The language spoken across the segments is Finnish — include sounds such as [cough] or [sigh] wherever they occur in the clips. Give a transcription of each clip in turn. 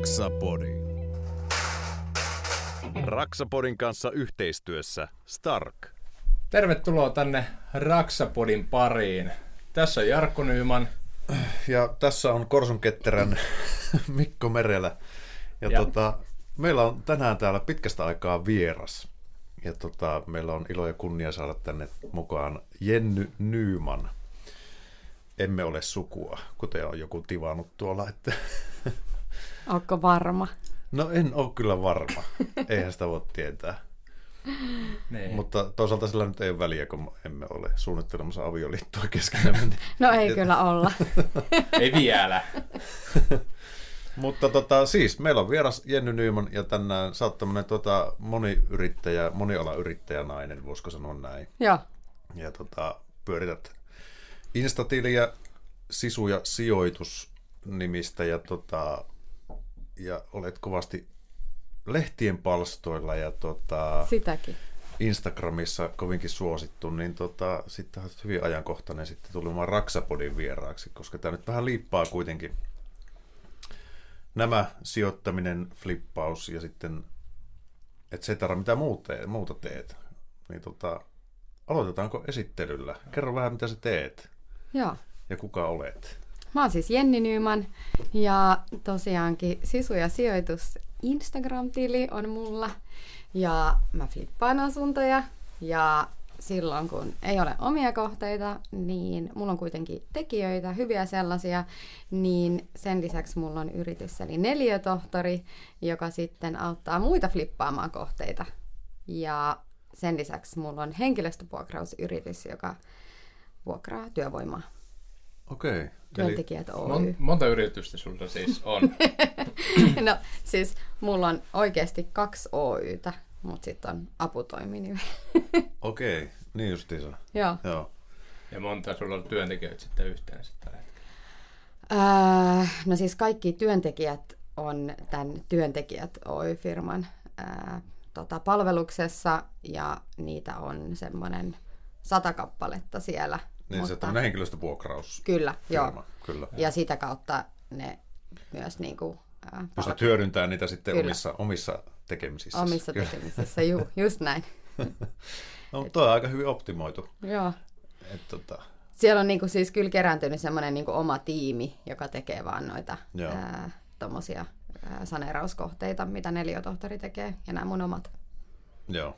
Raksapodi. Raksapodin kanssa yhteistyössä Stark. Tervetuloa tänne Raksapodin pariin. Tässä on Jarkko Nyyman. Ja tässä on Korson Ketterän [laughs] Mikko Merelä. Ja, Ja- Tota, meillä on tänään täällä pitkästä aikaa vieras. Ja tota, meillä on ilo ja kunnia saada tänne mukaan Jenny Nyyman. Emme ole sukua, kuten on joku tivannut tuolla. Että... Onko varma? No en ole kyllä varma. Eihän sitä voi tietää. Niin. Mutta toisaalta sillä nyt ei ole väliä, kun emme ole suunnittelemassa avioliittoa keskenämme. niin- [laughs] No ei kyllä olla. Ei vielä. [laughs] Mutta tota, siis meillä on vieras Jenny Nyyman ja tänään sä oot tämmönen tota, moniyrittäjä, monialayrittäjä nainen, voisiko sanoa näin. Joo. Ja tota, pyörität Instatiliä Sisu ja sijoitus nimistä ja, tota, ja olet kovasti lehtien palstoilla ja tota, Sitäkin. Instagramissa kovinkin suosittu, niin tota, sitten olet hyvin ajankohtainen sitten tulemaan Raksapodin vieraaksi, koska tämä nyt vähän liippaa kuitenkin nämä sijoittaminen, flippaus ja sitten et cetera, mitä muuta, teet, muuta teet. Niin tota, aloitetaanko esittelyllä? Kerro vähän, mitä sä teet Joo. ja kuka olet. Mä oon siis Jenni Nyyman ja tosiaankin Sisu ja sijoitus Instagram-tili on mulla. Ja mä flippaan asuntoja ja silloin kun ei ole omia kohteita, niin mulla on kuitenkin tekijöitä, hyviä sellaisia, niin sen lisäksi mulla on yritys eli Neliötohtori, joka sitten auttaa muita flippaamaan kohteita. Ja sen lisäksi mulla on henkilöstövuokrausyritys, joka vuokraa työvoimaa. Okei. Eli, Työntekijät Oy. Mon- monta yritystä sulla siis on. [laughs] No siis mulla on oikeasti kaksi Oytä, mutta sitten on aputoiminimi. [laughs] okei, niin justiinsa. Joo. Joo. Ja monta sulla on työntekijöitä sitten yhteensä hetkellä. Öö, no siis kaikki työntekijät on tämän Työntekijät Oy-firman öö, tota, palveluksessa ja niitä on semmoinen sata kappaletta siellä. Niin se on tämmöinen henkilöstövuokraus. Kyllä, joo. firma, Kyllä. Ja sitä kautta ne myös niinku, ää, Pystyt hyödyntämään niitä sitten Kyllä. omissa, omissa tekemisissä. omissa Kyllä. tekemisissä, ju, [laughs] just näin. No, mutta toi on aika hyvin optimoitu. Joo. Et, tota, Siellä on niinku siis kyllä kerääntynyt semmoinen niinku oma tiimi, joka tekee vaan noita Joo. ää, tommosia ää, saneerauskohteita, mitä Neliötohtori tekee, ja nämä mun omat. joo.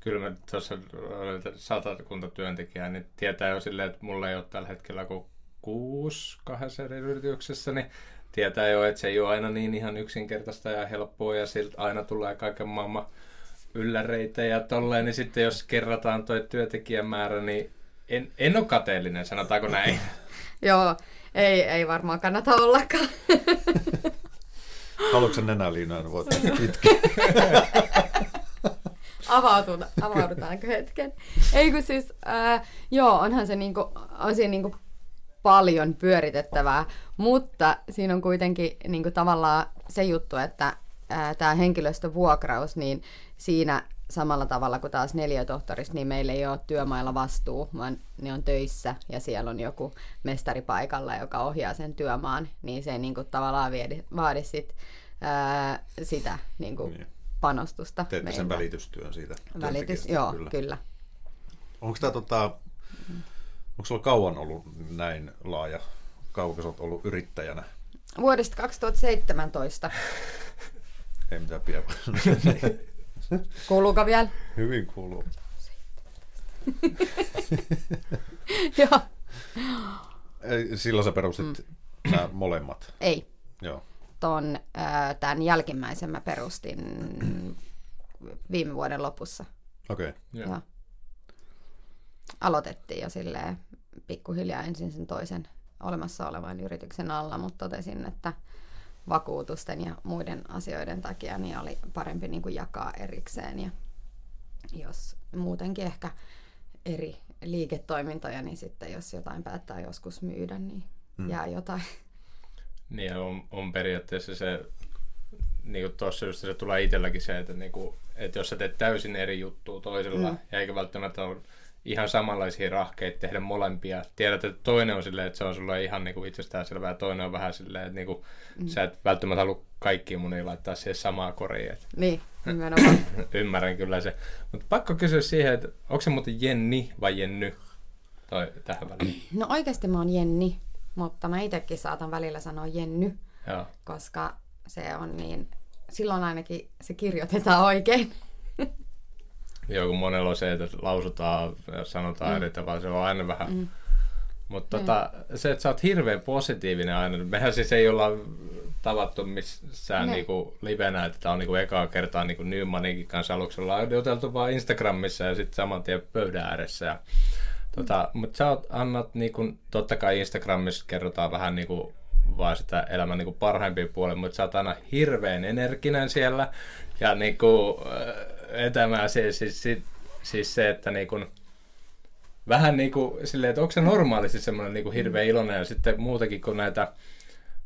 Kyllä mä tuossa olen satakunta työntekijää, niin tietää jo silleen, että mulla ei ole tällä hetkellä kuin kuusi kahdessa eri yrityksessä, niin tietää jo, että se ei ole aina niin ihan yksinkertaista ja helppoa ja siltä aina tulee kaiken maailman ylläreitä ja tolleen, niin sitten jos kerrataan toi työntekijämäärä, niin en, en ole kateellinen, sanotaanko näin. [laughs] Joo, ei, ei varmaan kannata ollakaan. [laughs] Haluatko nenäliinaan? Voit [laughs] itkeä. Avaututa, avaudutaanko hetken? Ei kun siis, ää, joo, onhan se niinku, on siinä niinku paljon pyöritettävää, mutta siinä on kuitenkin niinku tavallaan se juttu, että tämä henkilöstövuokraus, niin siinä samalla tavalla kuin taas neliötohtorissa, niin meillä ei ole työmailla vastuu, vaan ne on töissä ja siellä on joku mestari paikalla, joka ohjaa sen työmaan, niin se ei niinku tavallaan viedi, vaadi sit, ää, sitä niinku Niin. Panostusta. Teette sen meiltä. välitystyön siitä. Välitys, joo, kyllä. kyllä. Onko tämä tota, onko sulla kauan ollut näin laaja, kauan sä oot ollut yrittäjänä? Vuodesta 2017. [laughs] Ei mitään pian. [laughs] Kuuluuko vielä? Hyvin kuuluu. [laughs] joo. Silloin sä perustit mm. nämä molemmat. Ei. Joo. Ton, äh, tämän jälkimmäisen mä perustin [clears throat] viime vuoden lopussa. Okei. Okay. Joo. Joo. Aloitettiin jo silleen pikkuhiljaa ensin sen toisen olemassa olevan yrityksen alla, mutta totesin, että vakuutusten ja muiden asioiden takia niin oli parempi niin kuin jakaa erikseen. Ja jos muutenkin ehkä eri liiketoimintoja, niin sitten jos jotain päättää joskus myydä, niin jää jotain. Niin on, on periaatteessa se, niin kuin tuossa just se tulee itselläkin se, että, niin kuin, että jos sä teet täysin eri juttua toisella, mm. ja eikä välttämättä ole ihan samanlaisia rahkeita, tehdä molempia. Tiedät, että toinen on silleen, että se on sulle ihan niin kuin itsestäänselvää, ja toinen on vähän silleen, että niin kuin, mm. sä et välttämättä halua kaikkia munia laittaa siihen samaa koriin. Että Niin, nimenomaan. [coughs] ymmärrän kyllä se. Mutta pakko kysyä siihen, että onko se muuten Jenni vai Jenny? Toi tähän väliin. No oikeasti mä oon Jenni, mutta mä itsekin saatan välillä sanoa Jenny, Joo. koska se on niin, silloin ainakin se kirjoitetaan oikein. [laughs] Joo, kun monella on se, että lausutaan ja sanotaan mm. eri tavalla, se on aina vähän... Mm. Mutta tota, se, että sä oot hirveän positiivinen aina, mehän siis ei olla tavattu missään Ne. niinku livenä, että tämä on niinku ekaa kertaa niinku Nymaninkin kanssa aluksi ollaan juteltu vaan Instagramissa ja sitten saman tien pöydän ääressä. Ja, tota, mutta sä oot, annat niinku, totta kai Instagramissa kerrotaan vähän niinku vaan sitä elämän niinku parhaimpia puolia, mutta sä oot aina hirveän energinen siellä ja niinku, äh, etämään se, siis, siis, siis se, että niinku, vähän niin kuin silleen, että onko se normaalisti semmoinen niin hirveän iloinen ja sitten muutenkin kun näitä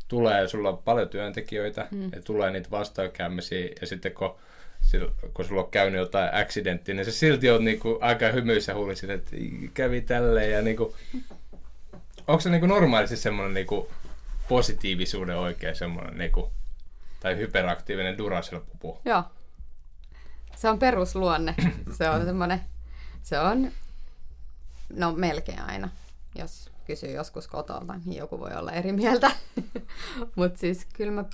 tulee, sulla on paljon työntekijöitä mm. ja tulee niitä vastoinkäymisiä ja sitten kun, kun sulla on käynyt jotain accidenttia, niin se silti on niin kuin aika hymyissä huulisin, että kävi tälleen ja niin kuin, onko se niin kuin normaalisti semmoinen niin kuin positiivisuuden oikein semmoinen niin kuin, tai hyperaktiivinen Duracell-pupu? Joo. Se on perusluonne. [clears throat] Se on semmoinen, se on, no melkein aina. Jos kysyy joskus kotolta, niin joku voi olla eri mieltä. [laughs] Mutta siis kyllä mä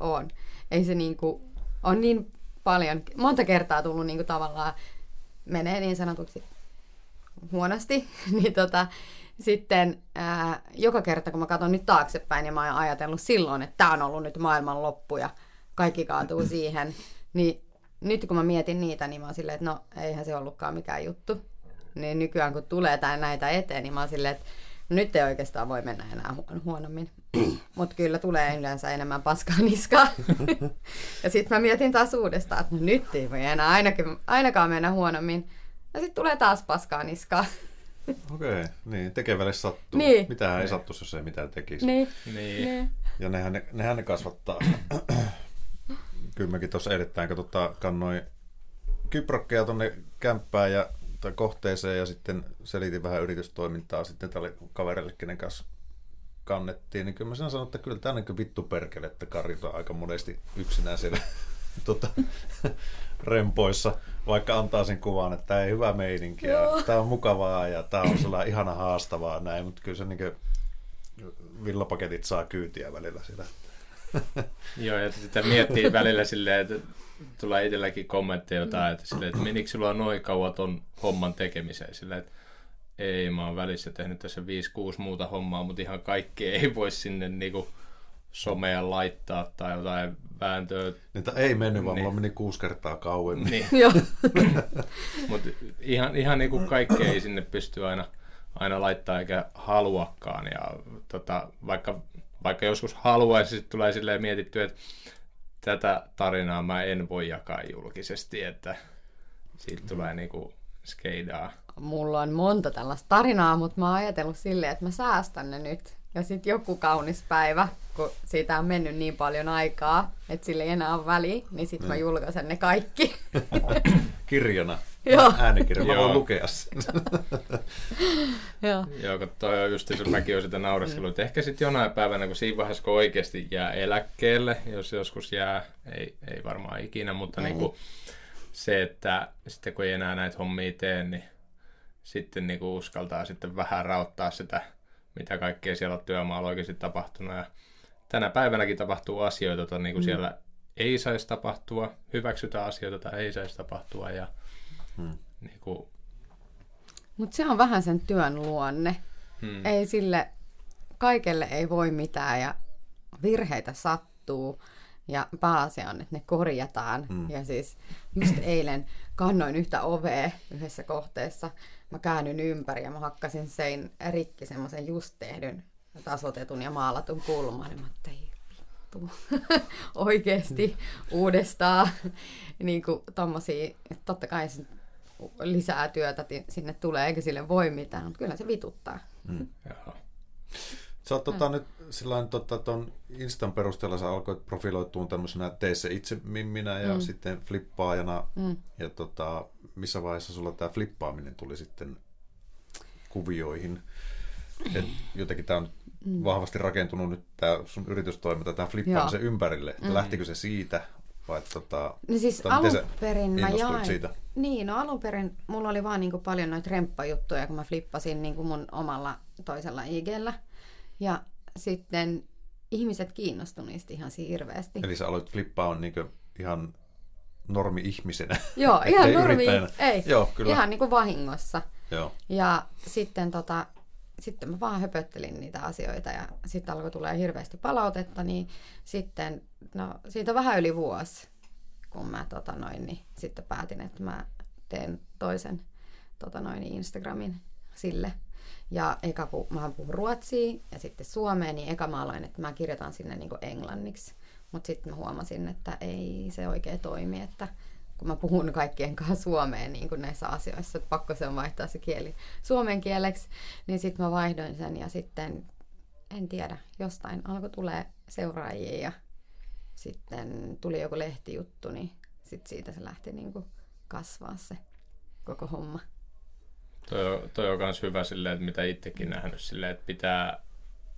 oon. Ei se niinku, on niin paljon, monta kertaa tullut niinku tavallaan, menee niin sanotuksi huonosti, [laughs] niin tota, sitten ää, joka kerta, kun mä katson nyt taaksepäin, ja mä oon ajatellut silloin, että tämä on ollut nyt maailman loppu ja kaikki kaatuu [laughs] siihen, niin nyt kun mä mietin niitä, niin mä oon silleen, että no eihän se ollutkaan mikään juttu. Niin nykyään kun tulee tää näitä eteen, niin mä oon silleen, että nyt ei oikeastaan voi mennä enää huon- huonommin. [clears throat] Mutta kyllä tulee yleensä enemmän paskaa niskaa. [laughs] ja sitten mä mietin taas uudestaan, että no nyt ei voi enää ainakin, ainakaan mennä huonommin. Ja sitten tulee taas paskaa niskaa. [laughs] Okei, niin, tekevälle sattuu. Niin. Mitähän ei sattuisi, jos ei mitään tekisi. niin, Niin. niin. Ja nehän ne, nehän ne kasvattaa. [clears throat] Kyllä mäkin tuossa erittäin, kun tota, kannoin kyprokkeja tuonne kämppään ja tai kohteeseen ja sitten selitin vähän yritystoimintaa sitten tälle kaverille, kenen kanssa kannettiin, niin kyllä mä sen sanon, että kyllä tämä on niin vittu perkele, että Karit on aika monesti yksinään siellä [laughs] tota, rempoissa, vaikka antaa sen kuvan, että tämä ei hyvä meininki ja tämä on mukavaa ja tämä on sellainen ihana haastavaa näin, mutta kyllä se niin villapaketit saa kyytiä välillä siellä. [laughs] Joo, ja sitten miettii välillä silleen, että tulee itselläkin kommentteja jotain, että, silleen, että menikö sulla noin kauan ton homman tekemiseen? Silleen, että ei, mä oon välissä tehnyt tässä 5-6 muuta hommaa, mutta ihan kaikkea ei voi sinne niinku somea laittaa tai jotain vääntöä. Niitä ei mennyt, vaan Niin. mulla meni kuusi kertaa kauemmin. Niin, [laughs] mutta ihan, ihan niinku kaikkea ei sinne pysty aina, aina laittaa eikä haluakaan. Ja tota, vaikka, vaikka joskus haluaisi, sit tulee silleen mietittyä, että tätä tarinaa mä en voi jakaa julkisesti, että siitä tulee niinku skeidaa. Mulla on monta tällaista tarinaa, mutta mä oon ajatellut silleen, että mä säästän ne nyt. Ja sitten joku kaunis päivä, kun siitä on mennyt niin paljon aikaa, että sillä ei enää ole väliä, niin sitten mä julkaisen ne kaikki. [laughs] Kirjana. [laughs] Joo. Äänikirja. Mä voin lukea sen. [laughs] Joo. Joo, kun toi on just se, mäkin olen sitä naureskellut, että ehkä sitten jonain päivänä, kun siinä vaiheessa, kun oikeasti jää eläkkeelle, jos joskus jää, ei, ei varmaan ikinä, mutta Ei. niin kuin se, että sitten kun ei enää näitä hommia tee, niin sitten niin kuin uskaltaa sitten vähän rauttaa sitä, mitä kaikkea siellä työmaalla oikeasti tapahtunut. Ja tänä päivänäkin tapahtuu asioita, joita niin kuin Mm. siellä ei saisi tapahtua, hyväksytään asioita, joita ei saisi tapahtua ja Hmm. niin kuin, Mutta se on vähän sen työn luonne. hmm, Ei sille, kaikelle ei voi mitään ja virheitä sattuu. Ja pääasia on, että ne korjataan. Mm. Ja siis just eilen kannoin yhtä ovea yhdessä kohteessa. Mä käännyin ympäri ja mä hakkasin sein rikki semmoisen just tehdyn tasotetun ja maalatun kulman. Ja mä ajattelin, ei vittu. [laughs] Oikeesti uudestaan. niin kuin tommosia, että totta kai lisää työtä sinne tulee, eikä sille voi mitään, mutta kyllä se vituttaa. joo. Sä oot tota, nyt sillain, tota, ton Instan perusteella sä alkoit profiloituun tämmöisenä tee se itse mimminä ja Mm. mm. sitten flippaajana. Mm. Ja tota, missä vaiheessa sulla tämä flippaaminen tuli sitten kuvioihin. Et jotenkin tämä on vahvasti rakentunut nyt tämä sun yritystoiminta tämän flippaamisen ympärille. Että lähtikö se siitä vai tota, No siis tai alun perin mä jain... siitä? Niin, no alun perin mulla oli vaan niinku paljon noita remppajuttuja, kun mä flippasin niinku mun omalla toisella IGllä. Ja sitten ihmiset kiinnostuivat niistä ihan hirveästi. Eli sä aloit flippaa on niinku ihan normi-ihmisenä. [laughs] Joo, ihan normi. yrittäjänä. Ei, Joo, kyllä. ihan niinku vahingossa. Joo. Ja sitten, tota, sitten mä vaan höpöttelin niitä asioita ja sitten alkoi tulee hirveästi palautetta, niin sitten, no siitä on vähän yli vuosi, kun mä tota noin, niin sitten päätin, että mä teen toisen tota noin, Instagramin sille. Ja eka, kun mä puhun ruotsia ja sitten suomea, niin eka mä aloin, että mä kirjoitan sinne niin englanniksi. Mutta sitten mä huomasin, että ei se oikein toimi, että kun mä puhun kaikkien kanssa suomeen niin kuin näissä asioissa, että pakko se on vaihtaa se kieli suomen kieleksi, niin sitten mä vaihdoin sen ja sitten, en tiedä, jostain alkoi tulee seuraajia ja sitten tuli joku lehtijuttu, niin sitten siitä se lähti niin kuin kasvaa se koko homma. Toi, on- toi on myös hyvä silleen, että mitä itsekin nähnyt silleen, että pitää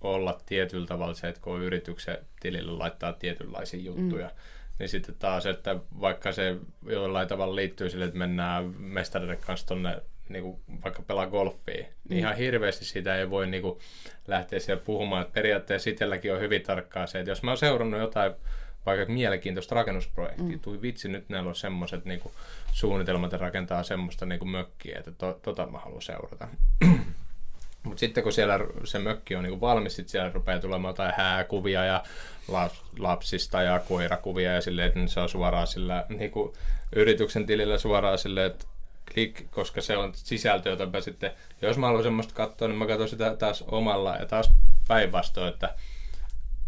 olla tietyllä tavalla se, että kun yrityksen tilille laittaa tietynlaisia juttuja, mm. Niin sitten taas, että vaikka se jollain tavalla liittyy sille, että mennään mestareiden kanssa tonne niin kuin vaikka pelaa golfia, niin ihan hirveästi sitä ei voi niin kuin, lähteä siellä puhumaan. Että periaatteessa itselläkin on hyvin tarkkaa se, että jos mä oon seurannut jotain vaikka mielenkiintoista rakennusprojektia, mm. tui vitsi, nyt näillä on semmoiset niin suunnitelmat ja rakentaa semmoista niin kuin mökkiä, että to, tota mä haluan seurata. Mutta sitten kun siellä se mökki on niinku valmis, sit siellä rupeaa tulemaan jotain hääkuvia ja lap- lapsista ja koirakuvia ja silleen, että se on suoraan sillä niinku yrityksen tilillä suoraan silleen, että klik, koska se on sisältö, jota mä sitten, jos mä haluan semmoista katsoa, niin mä katson sitä taas omalla ja taas päinvastoin, että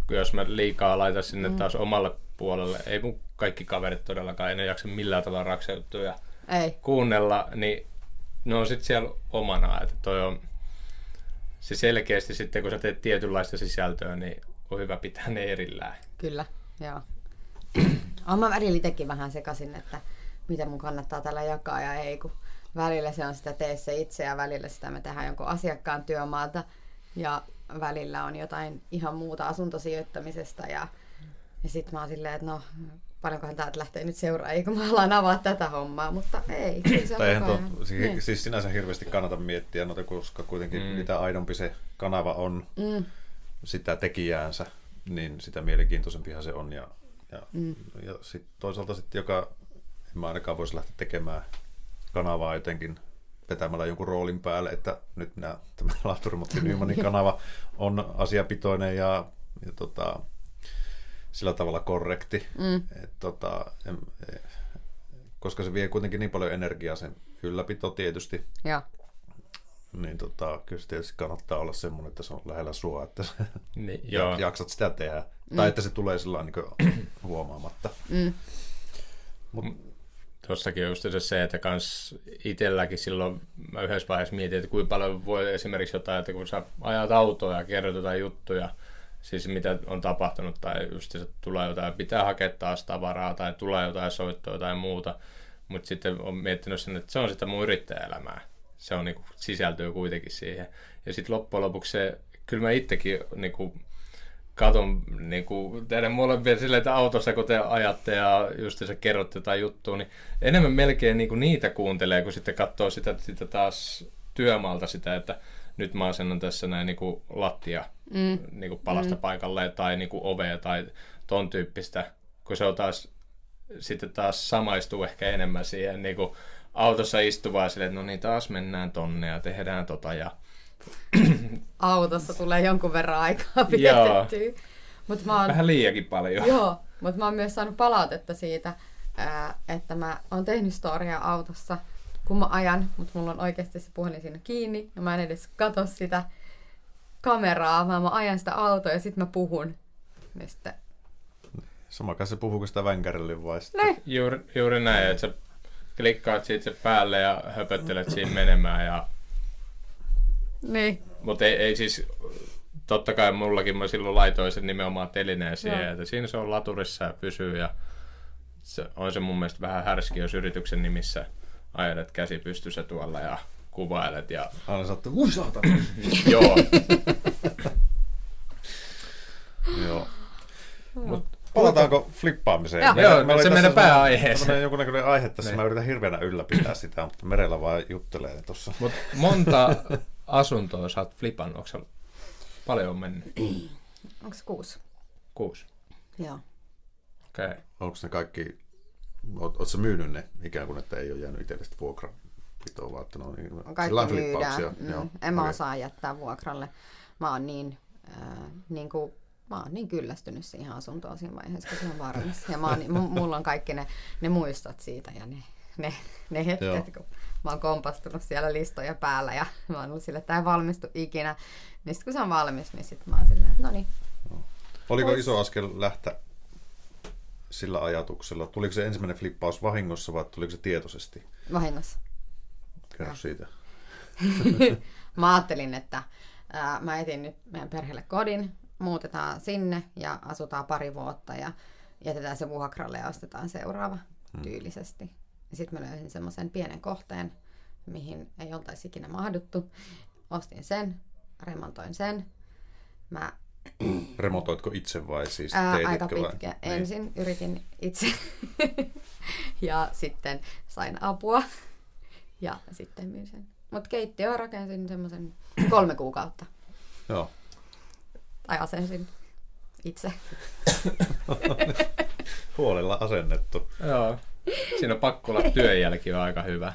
jos mä liikaa laitan sinne mm. taas omalle puolelle, ei mun kaikki kaverit todellakaan enää jaksa millään tavalla rakseutua ja Ei. kuunnella, niin ne on sitten siellä omana, että toi on se selkeästi sitten, kun sä teet tietynlaista sisältöä, niin on hyvä pitää ne erillään. Kyllä, joo. Olen mä välillä itsekin vähän sekasin, että mitä mun kannattaa tällä jakaa ja ei, kun välillä se on sitä tee se itse ja välillä sitä me tehdään jonkun asiakkaan työmaalta ja välillä on jotain ihan muuta asuntosijoittamisesta ja, ja sitten mä oon silleen, että no paljonkohan täältä lähtee nyt seuraajia, kun mä alan avaa tätä hommaa, mutta ei. se on Tai eihän tuo, si- Niin. siis sinänsä hirveästi kannata miettiä noita, koska kuitenkin mm. mitä aidompi se kanava on, Mm, sitä tekijäänsä, niin sitä mielenkiintoisempihan se on. Ja, ja, Mm. ja sit toisaalta sitten, joka en mä ainakaan voisi lähteä tekemään kanavaa jotenkin vetämällä jonkun roolin päälle, että nyt minä, tämä [laughs] Lahturi Nymanin kanava on asiapitoinen ja, ja tota, sillä tavalla korrekti. mm, Et, tota, e, koska se vie kuitenkin niin paljon energiaa sen ylläpito tietysti, joo. niin tota, kyllä se tietysti kannattaa olla semmoinen, että se on lähellä sua, että Niin, [laughs] joo. joo. jaksat sitä tehdä. Mm. Tai että se tulee sillä niin [clears throat] huomaamatta. Mm, Tuossakin on just se, se, että kans itselläkin silloin mä yhdessä vaiheessa mietin, että kuinka paljon voi esimerkiksi jotain, että kun sä ajat autoa ja kerrot jotain juttuja, siis mitä on tapahtunut, tai just se, tulee jotain, pitää hakea taas tavaraa, tai tulee jotain soittoa tai muuta, mutta sitten on miettinyt sen, että se on sitä mun yrittäjäelämää. Se on niinku, sisältyy kuitenkin siihen. Ja sitten loppujen lopuksi se, kyllä mä itsekin niinku, katon niin kuin teidän molempien silleen, että autossa kun te ajatte ja just se kerrotte jotain juttua, niin enemmän melkein niin kuin niitä kuuntelee, kun sitten katsoo sitä, sitä taas työmaalta sitä, että nyt mä asennan tässä näin niin kuin lattia mm, niin kuin palasta mm. paikalle tai niin kuin ovea tai ton tyyppistä, kun se on taas sitten taas samaistuu ehkä enemmän siihen niin kuin autossa istuvaa silleen, että no niin taas mennään tonne ja tehdään tota ja [clears throat] autossa tulee jonkun verran aikaa vietettyä. Mä oon, vähän liiakin paljon. joo, mutta mä oon myös saanut palautetta siitä, ää, että mä oon tehnyt storia autossa, kun mä ajan, mutta mulla on oikeasti se puhelin siinä kiinni, ja mä en edes katso sitä kameraa, vaan mä ajan sitä autoa ja sitten mä puhun. Ja sitten, Sama kai se puhuuko sitä vänkärille vai sitten? ne, Juuri, juuri näin, että sä klikkaat siitä se päälle ja höpöttelet siinä menemään. Ja, niin, mutta ei, ei siis, totta kai mullakin mä silloin laitoin sen nimenomaan telineen siihen, Joo. että siinä se on laturissa ja pysyy ja se, on se mun mielestä vähän härski, jos yrityksen nimissä ajatat käsi pystyssä tuolla ja kuvailet. Ja... Aina saattaa, ui saatana. [laughs] Joo. Joo. Mut, Palataanko flippaamiseen? Joo. Meillä- Joo, meillä se meidän pääaiheeseen. semmoinen Jonkunnäköinen aihe tässä. Niin. Mä yritän hirveänä ylläpitää sitä, mutta merellä vaan juttelee tuossa. mut monta asuntoa sä oot flipannut? Onko paljon on mennyt? Onko se kuusi? Kuusi. Joo. Okei. Okay. Onko ne kaikki, sä myynyt ne ikään kuin, että ei ole jäänyt itsellesi vuokrapitoa, vaan että ne on niin, Kaikki sillä lailla myydään. Mm. Joo, En mä okei. osaa jättää vuokralle. Mä oon niin, äh, niin kuin, mä oon niin kyllästynyt siihen asuntoon siinä vaiheessa, kun se on valmis. Ja mä oon, niin- mu- mulla on kaikki ne, ne muistot siitä ja ne, ne, ne hetket, Joo. kun mä oon kompastunut siellä listoja päällä ja mä oon ollut sille, että tämä ei valmistu ikinä. Niin sit kun se on valmis, niin sit mä oon silleen, että no niin. Oliko Pois. iso askel lähteä sillä ajatuksella? Tuliko se ensimmäinen flippaus vahingossa vai tuliko se tietoisesti? Vahingossa. Kerro siitä. [laughs] mä ajattelin, että ää, mä etin nyt meidän perheelle kodin, muutetaan sinne ja asutaan pari vuotta ja jätetään se vuokralle ja ostetaan seuraava hmm. tyylisesti. Ja sitten mä löysin semmoisen pienen kohteen, mihin ei oltaisi ikinä mahduttu. Ostin sen, remontoin sen. Mä [clears throat] Remontoitko itse vai siis ää, aika vai? pitkä. Niin. Ensin yritin itse [laughs] ja sitten sain apua [laughs] ja sitten myin sen. Mutta keittiö rakensin semmoisen [clears throat] kolme kuukautta. Joo. Tai asensin itse. [laughs] Huolella asennettu. Joo. Siinä on pakko olla työnjälki on aika hyvä.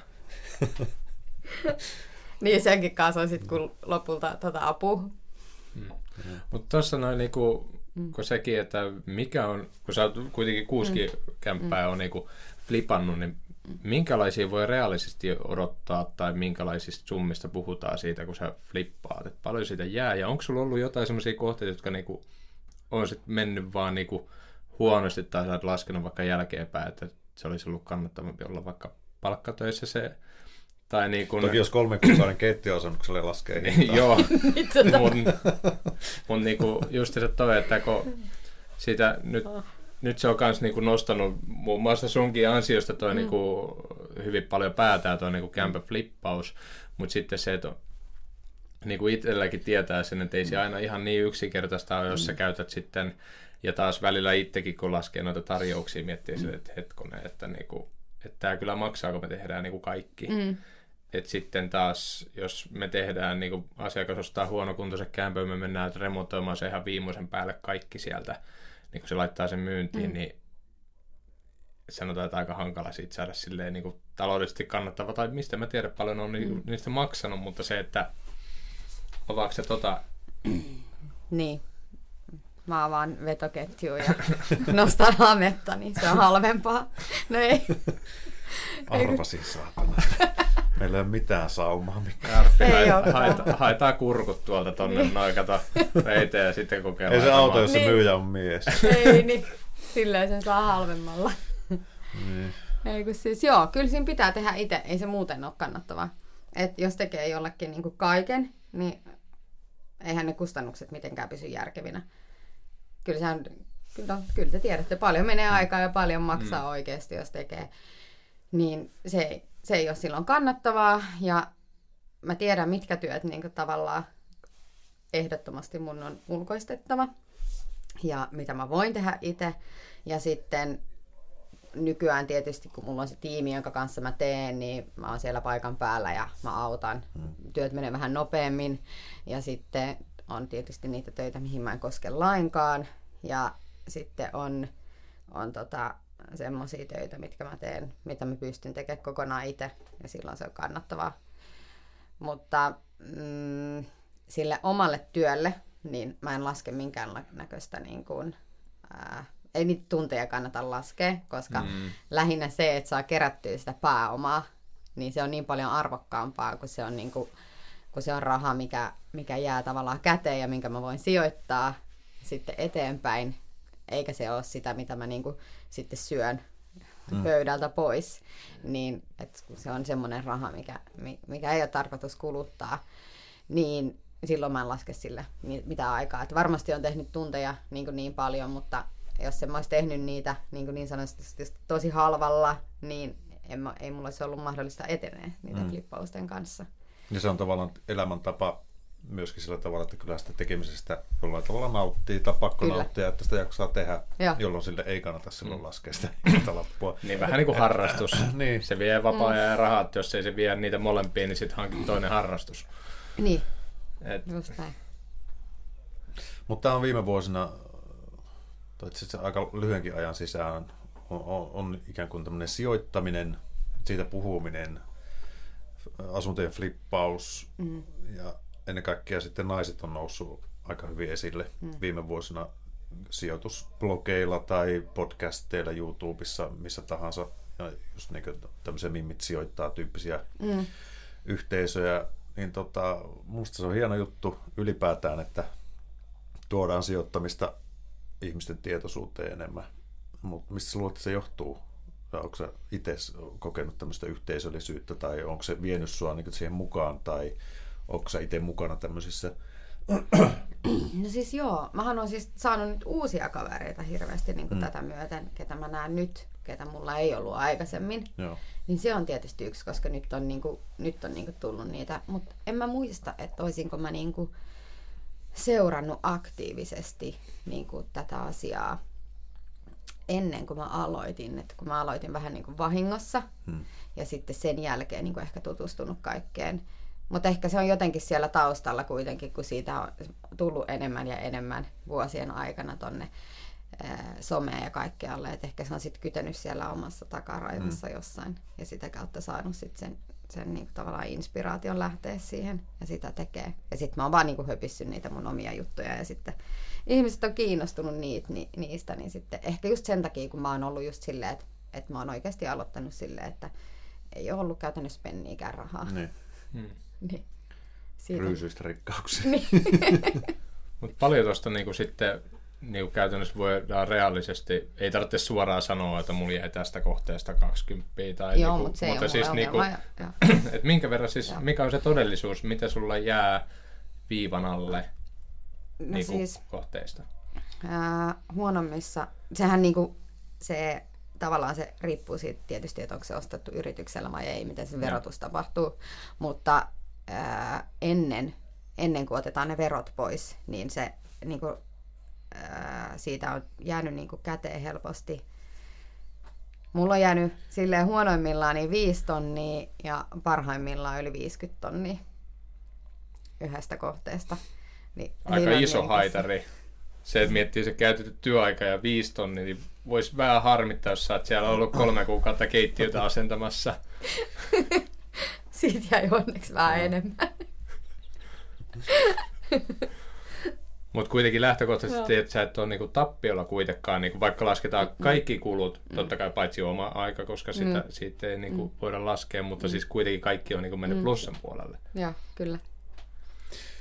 Niin senkin kanssa on sitten kun lopulta tota apua. Mutta tuossa noin niinku, kun sekin, että mikä on, kun sä oot kuitenkin kuusikin kämppää on niinku flipannut, niin minkälaisia voi reaalisesti odottaa tai minkälaisista summista puhutaan siitä, kun sä flippaat? Et paljon siitä jää. Ja onko sulla ollut jotain sellaisia kohteita, jotka niinku on sit mennyt vaan niinku huonosti tai sä oot laskenut vaikka jälkeenpäin, että se olisi ollut kannattavampi olla vaikka palkkatöissä se, tai niinku, Toki jos kolmen kuukauden keittiöasennukselle laskee [laughs] hintaa. Joo, [laughs] mun, mun niinku just se toi, että kun sitä nyt, nyt se on kans niinku nostanut muun muassa sunkin ansiosta toi mm. niinku hyvin paljon päätää toi niinku kämpä flippaus, mutta sitten se, että niinku itselläkin tietää sen, että ei se aina ihan niin yksinkertaista ole, jos sä käytät sitten, ja taas välillä itsekin kun laskee noita tarjouksia, miettii sille, että hetkonen, että niinku, että tämä kyllä maksaa, kun me tehdään niinku kaikki. Mm. Et sitten taas, jos me tehdään, niin asiakas ostaa huonokuntoisen kämpön, me mennään remontoimaan se ihan viimeisen päälle kaikki sieltä, niin kun se laittaa sen myyntiin, mm. niin sanotaan, että aika hankala siitä saada silleen niin kuin taloudellisesti kannattava, tai mistä mä tiedän paljon on mm. niistä maksanut, mutta se, että avaako se tota, [clears throat] Niin. Mä avaan vetoketjua ja [laughs] nostan hametta, niin se on halvempaa. No ei. Arvasin saatana. [laughs] Meillä ei ole mitään saumaa. Mikä. Ei haet, olekaan. haet, haetaan kurkut tuolta tonne niin. noin, kato, reiteen ja sitten kokeillaan. Ei se auto, jos se Niin. myyjä on mies. ei, niin silleen sen saa halvemmalla. Niin. Ei kun siis joo, kyllä siinä pitää tehdä itse, ei se muuten ole kannattavaa. Et jos tekee jollekin niin kaiken, niin eihän ne kustannukset mitenkään pysy järkevinä. Kyllä, sehän, kyllä, kyllä te tiedätte, paljon menee aikaa ja paljon maksaa mm. oikeasti, jos tekee. Niin se, se ei ole silloin kannattavaa ja mä tiedän, mitkä työt niin tavallaan ehdottomasti mun on ulkoistettava ja mitä mä voin tehdä itse. Ja sitten nykyään tietysti, kun mulla on se tiimi, jonka kanssa mä teen, niin mä oon siellä paikan päällä ja mä autan. Työt menee vähän nopeammin ja sitten on tietysti niitä töitä, mihin mä en koske lainkaan. Ja sitten on, on tota, semmoisia töitä, mitkä mä teen, mitä mä pystyn tekemään kokonaan itse ja silloin se on kannattavaa. Mutta mm, sille omalle työlle, niin mä en laske minkään näköistä niin kuin, ää, ei niitä tunteja kannata laskea, koska mm. lähinnä se, että saa kerättyä sitä pääomaa, niin se on niin paljon arvokkaampaa, kun se on, niin kuin, kun se on raha, mikä, mikä jää tavallaan käteen ja minkä mä voin sijoittaa sitten eteenpäin, eikä se ole sitä, mitä mä niin kuin sitten syön mm. pöydältä pois. Niin, että kun se on semmoinen raha, mikä, mi- mikä ei ole tarkoitus kuluttaa, niin silloin mä en laske sille mi- mitään aikaa. Et varmasti on tehnyt tunteja niin, niin paljon, mutta jos en mä olisi tehnyt niitä niin, niin sanotusti tosi halvalla, niin en mä, ei mulla olisi ollut mahdollista etenee niiden mm. flippausten kanssa. Ja se on tavallaan elämäntapa myöskin sillä tavalla, että kyllä sitä tekemisestä jollain tavalla nauttii tai pakko Kyllä. nauttia, että sitä jaksaa tehdä, Joo. jolloin sille ei kannata silloin laskea sitä [laughs] lappua. Niin vähän niin kuin harrastus. [clears throat] Niin. Se vie vapaa-ajan ja rahat, jos ei se vie niitä molempia, niin sitten hankit toinen harrastus. Niin, Et, just näin. Mutta tämä on viime vuosina, tai itse asiassa aika lyhyenkin ajan sisään, on, on, on ikään kuin tämmöinen sijoittaminen, siitä puhuminen, asuntojen flippaus mm. ja ennen kaikkea sitten naiset on noussut aika hyvin esille mm. viime vuosina sijoitusblogeilla tai podcasteilla YouTubessa, missä tahansa. Ja just niin tämmöisiä mimmit sijoittaa tyyppisiä mm. yhteisöjä. Niin tota, musta se on hieno juttu ylipäätään, että tuodaan sijoittamista ihmisten tietoisuuteen enemmän. Mutta mistä sä luulet, että se johtuu? Onko sä itse kokenut tämmöistä yhteisöllisyyttä tai onko se vienyt sua niin siihen mukaan tai onko sä itse mukana tämmöisissä? No siis joo, mähän on siis saanut nyt uusia kavereita hirveästi niin kuin mm. tätä myöten, ketä mä näen nyt, ketä mulla ei ollut aikaisemmin. Joo. Niin se on tietysti yksi, koska nyt on, niinku, nyt on niinku tullut niitä. Mutta en mä muista, että olisinko mä niinku seurannut aktiivisesti niinku tätä asiaa ennen kuin mä aloitin. Et kun mä aloitin vähän niinku vahingossa hmm. ja sitten sen jälkeen niinku ehkä tutustunut kaikkeen. Mutta ehkä se on jotenkin siellä taustalla kuitenkin, kun siitä on tullut enemmän ja enemmän vuosien aikana tonne someen ja kaikkealle. Et ehkä se on sitten kytenyt siellä omassa takaraivossa mm. jossain ja sitä kautta saanut sit sen, sen niinku tavallaan inspiraation lähteä siihen ja sitä tekee. Ja sitten mä oon vaan niinku höpissyt niitä mun omia juttuja ja sitten ihmiset on kiinnostunut niitä, ni, niistä, niin sitten ehkä just sen takia, kun mä oon ollut just silleen, että, että mä oon oikeasti aloittanut silleen, että ei ole ollut käytännössä penniikään rahaa. Niin. hmm. [laughs] Niin. Siitä. Ryysyistä rikkauksia. Niin. [laughs] Mutta paljon tuosta niinku sitten niinku käytännössä voidaan reaalisesti, ei tarvitse suoraan sanoa, että mulla jäi tästä kohteesta 20 tai Joo, niinku, mutta se mutta siis niinku, ongelma. Ja- [clears throat] et minkä verran siis, Joo. mikä on se todellisuus, mitä sulla jää viivan alle No niinku, siis kohteista? ää, huonommissa, sehän niinku se tavallaan se riippuu siitä tietysti, että onko se ostettu yrityksellä vai ei, miten se verotus tapahtuu, mutta ää, ennen, ennen kuin otetaan ne verot pois, niin se niinku, ää, siitä on jäänyt niinku käteen helposti. Mulla on jäänyt silleen huonoimmillaan niin 5 tonnia ja parhaimmillaan yli 50 tonnia yhdestä kohteesta. Niin Aika niin iso niinku haitari. Se, että miettii se käytetty työaika ja viisi tonnia, niin voisi vähän harmittaa, jos sä oot siellä ollut kolme kuukautta keittiötä asentamassa. [laughs] [laughs] Siitä jäi onneksi vähän enemmän. [laughs] Mutta kuitenkin lähtökohtaisesti, Joo. että sä et ole niinku tappiolla kuitenkaan, niinku, vaikka lasketaan kaikki kulut, totta kai paitsi oma aika, koska sitä, siitä ei niinku voida laskea, mutta siis kuitenkin kaikki on niinku mennyt plussan puolelle. Joo, kyllä.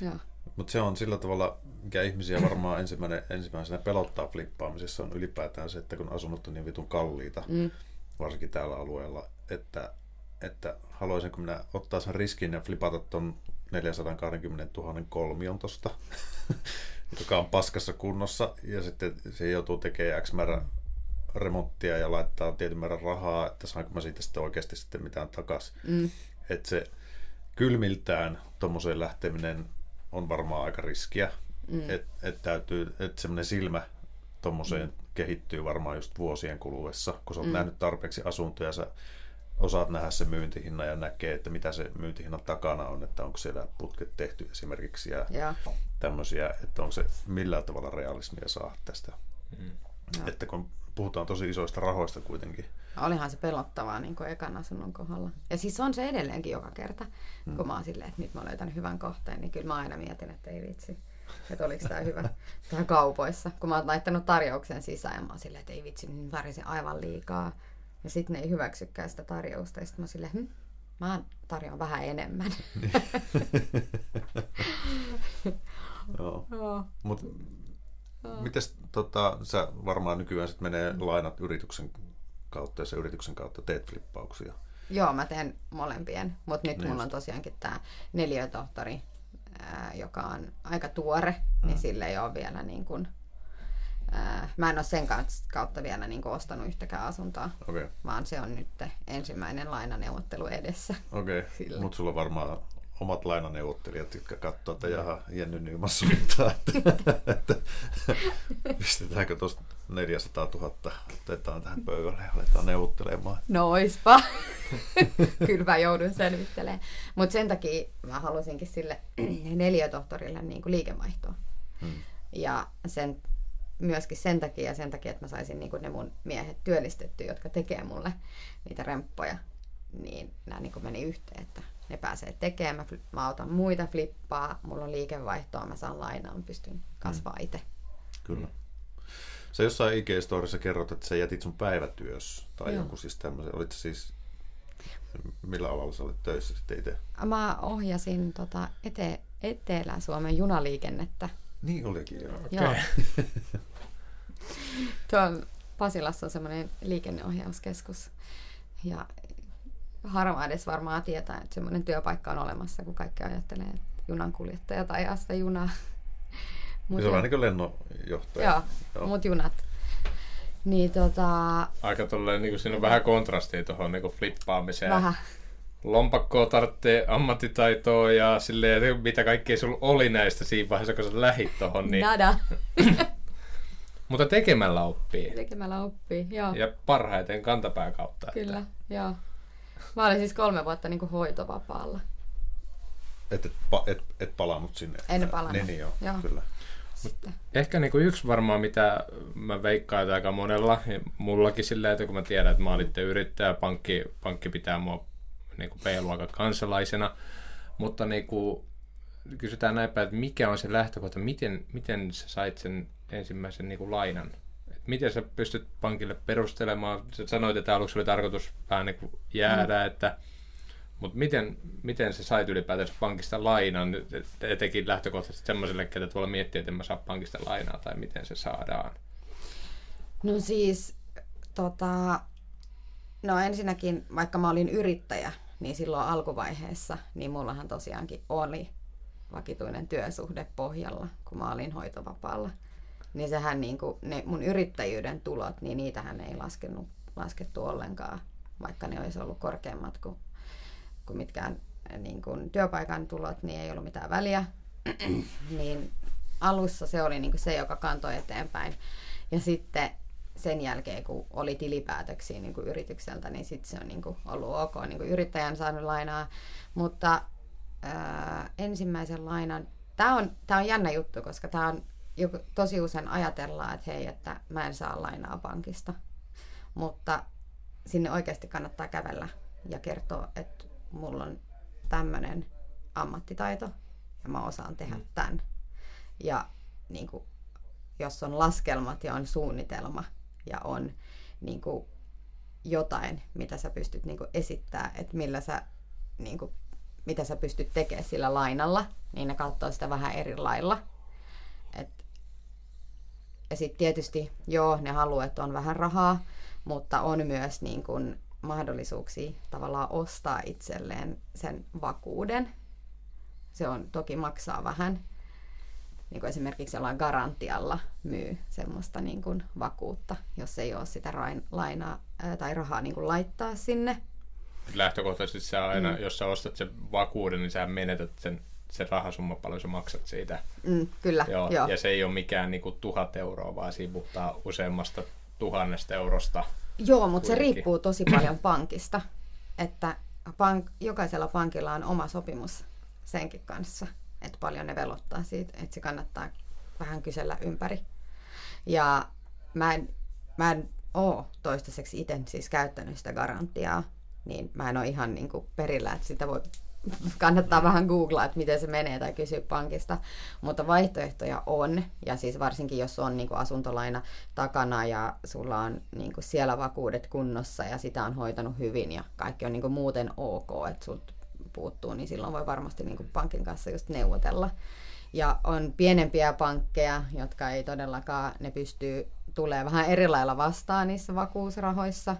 Joo. Mutta se on sillä tavalla, mikä ihmisiä varmaan ensimmäinen, ensimmäisenä pelottaa flippaamisessa, on ylipäätään se, että kun asunnot on niin vitun kalliita, mm. varsinkin täällä alueella, että, että haluaisinko minä ottaa sen riskin ja flipata ton 420 000 kolmion tosta, [laughs] joka on paskassa kunnossa, ja sitten se joutuu tekemään X määrä remonttia ja laittaa tietyn määrän rahaa, että saanko mä siitä sitten oikeasti sitten mitään takaisin. Mm. Että se kylmiltään tuommoiseen lähteminen on varmaan aika riskiä. Mm. Että et täytyy, että semmoinen silmä tuommoiseen mm. kehittyy varmaan just vuosien kuluessa, kun sä oot mm. nähnyt tarpeeksi asuntoja, sä osaat nähdä se myyntihinnan ja näkee, että mitä se myyntihinnan takana on, että onko siellä putket tehty esimerkiksi ja Joo. tämmöisiä, että onko se millään tavalla realismia saa tästä. Mm. Että kun puhutaan tosi isoista rahoista kuitenkin. Olihan se pelottavaa niin kuin ekan asunnon kohdalla. Ja siis on se edelleenkin joka kerta, mm. kun mä oon silleen, että nyt mä oon löytänyt hyvän kohteen, niin kyllä mä aina mietin, että ei vitsi. Että oliko tämä hyvä tähän kaupoissa. Kun mä oon laittanut tarjouksen sisään ja mä oon silleen, että ei vitsi, nyt tarjosin aivan liikaa. Ja sitten ne ei hyväksykään sitä tarjousta. Ja sitten mä silleen, hm, mä tarjoan vähän enemmän. [laughs] Joo. Joo. Mut mites tota, sä varmaan nykyään sit menee lainat yrityksen kautta ja se yrityksen kautta teet flippauksia. Joo, mä teen molempien, mutta nyt Niin mulla on tosiaankin tämä neliötohtori, ää, joka on aika tuore, mm. niin sille ei ole vielä niin kuin, mä en ole sen kautta vielä niin ostanut yhtäkään asuntoa, Okei, vaan se on nyt ensimmäinen lainaneuvottelu edessä. okei. [laughs] Sillä. Mutta sulla on varmaan omat lainaneuvottelijat, jotka katsoo, että jaha, Jenny Nyman suuntaa, että, että [laughs] pistetäänkö tuosta 400 000, otetaan tähän pöydälle ja aletaan neuvottelemaan. Noispa. [laughs] Kyllä mä joudun selvittelemään. Mutta sen takia mä halusinkin sille [clears throat] neliötohtorille niin kuin liikevaihtoa. Hmm. Ja sen, myöskin sen takia, sen takia, että mä saisin niin ne mun miehet työllistetty, jotka tekee mulle niitä remppoja, niin nämä niin meni yhteen, että ne pääsee tekemään, mä, mä autan muita flippaa, mulla on liikevaihtoa, mä saan lainaa, mä pystyn kasvaa mm. itse. Kyllä. Sä jossain IG-storissa kerrot, että sä jätit sun päivätyös tai Joo. jonkun siis tämmöisen. Olit siis, millä alalla sä olit töissä sitten itse? Mä ohjasin tota ete, Etelä-Suomen junaliikennettä. Niin olikin, joo. Okay. joo. [laughs] Tuolla Pasilassa on semmoinen liikenneohjauskeskus. Ja harva edes varmaan tietää, että semmoinen työpaikka on olemassa, kun kaikki ajattelee, että junankuljettaja tai ajaa sitä junaa. Mut se on niin kuin lennonjohtaja. Joo, joo. mut junat. Niin tota... Aika tolleen, niin kuin siinä on vähän kontrastia tuohon niin flippaamiseen. Vähän. Lompakkoa tarvitsee ammattitaitoa ja silleen, mitä kaikkea sulla oli näistä siinä vaiheessa, kun sä lähit tuohon. Niin... Nada. [coughs] Mutta tekemällä oppii. Tekemällä oppii, joo. Ja parhaiten kantapää kautta. Kyllä, että... joo. Mä olin siis kolme vuotta niin kuin hoitovapaalla. Et, et, et, et palannut sinne? En palannut. Niin, niin joo, joo. kyllä. Sitten. Ehkä niin kuin yksi varmaan, mitä mä veikkaan, että aika monella, ja mullakin sillä, että kun mä tiedän, että mä olin yrittäjä, pankki, pankki pitää mua niin kuin B-luokan kansalaisena, mutta niin kuin, kysytään näin päin, että mikä on se lähtökohta, miten, miten sä sait sen ensimmäisen niin kuin lainan? Et miten sä pystyt pankille perustelemaan? Sä sanoit, että aluksi oli tarkoitus vähän niin kuin jäädä, mm. että mutta miten, miten se sait ylipäätänsä pankista lainan, etenkin lähtökohtaisesti semmoiselle, ketä tuolla miettii, että en mä saa pankista lainaa, tai miten se saadaan? No siis, tota, no ensinnäkin, vaikka mä olin yrittäjä, niin silloin alkuvaiheessa, niin mullahan tosiaankin oli vakituinen työsuhde pohjalla, kun mä olin hoitovapaalla. Niin sehän niin kuin, ne mun yrittäjyyden tulot, niin niitähän ei laskenut, laskettu ollenkaan, vaikka ne olisi ollut korkeammat kuin kuin mitkään niin kuin työpaikan tulot, niin ei ollut mitään väliä. [clears throat] niin alussa se oli niin kuin se, joka kantoi eteenpäin. Ja sitten sen jälkeen, kun oli tilipäätöksiä niin kuin yritykseltä, niin sitten se on niin kuin ollut ok. Niin kuin yrittäjän saanut lainaa. Mutta ää, ensimmäisen lainan, tämä on, tää on jännä juttu, koska tämä on tosi usein ajatellaan, että hei, että mä en saa lainaa pankista. Mutta sinne oikeasti kannattaa kävellä ja kertoa, että mulla on tämmöinen ammattitaito ja mä osaan tehdä mm. tämän. Ja niin kuin, jos on laskelmat ja on suunnitelma ja on niin kuin, jotain, mitä sä pystyt niin kuin, esittää, että millä sä, niin kuin, mitä sä pystyt tekemään sillä lainalla, niin ne katsoo sitä vähän eri lailla. Et, ja sitten tietysti, joo, ne haluaa, että on vähän rahaa, mutta on myös niin kuin, mahdollisuuksia tavallaan ostaa itselleen sen vakuuden. Se on toki maksaa vähän. Niin kuin esimerkiksi jollain garantialla myy semmoista niin kuin vakuutta, jos ei ole sitä lainaa ää, tai rahaa niin kuin laittaa sinne. Lähtökohtaisesti sä aina, mm. jos sä ostat sen vakuuden, niin sä menetät sen, sen rahasumma paljon sä maksat siitä. Mm, kyllä, joo, joo. Ja se ei ole mikään niin kuin tuhat euroa, vaan siinä puhutaan useammasta tuhannesta eurosta Joo, mutta se riippuu tosi paljon pankista. Että pank, jokaisella pankilla on oma sopimus senkin kanssa, että paljon ne velottaa siitä, että se kannattaa vähän kysellä ympäri. Ja mä en, mä en ole toistaiseksi itse siis käyttänyt sitä garantiaa, niin mä en ole ihan niin kuin perillä, että sitä voi [laughs] kannattaa vähän googlaa, että miten se menee tai kysyä pankista. Mutta vaihtoehtoja on, ja siis varsinkin jos on niin kuin asuntolaina takana ja sulla on niin kuin siellä vakuudet kunnossa ja sitä on hoitanut hyvin ja kaikki on niin kuin muuten ok, että sut puuttuu, niin silloin voi varmasti niin kuin pankin kanssa just neuvotella. Ja on pienempiä pankkeja, jotka ei todellakaan, ne pystyy tulee vähän eri lailla vastaan niissä vakuusrahoissa.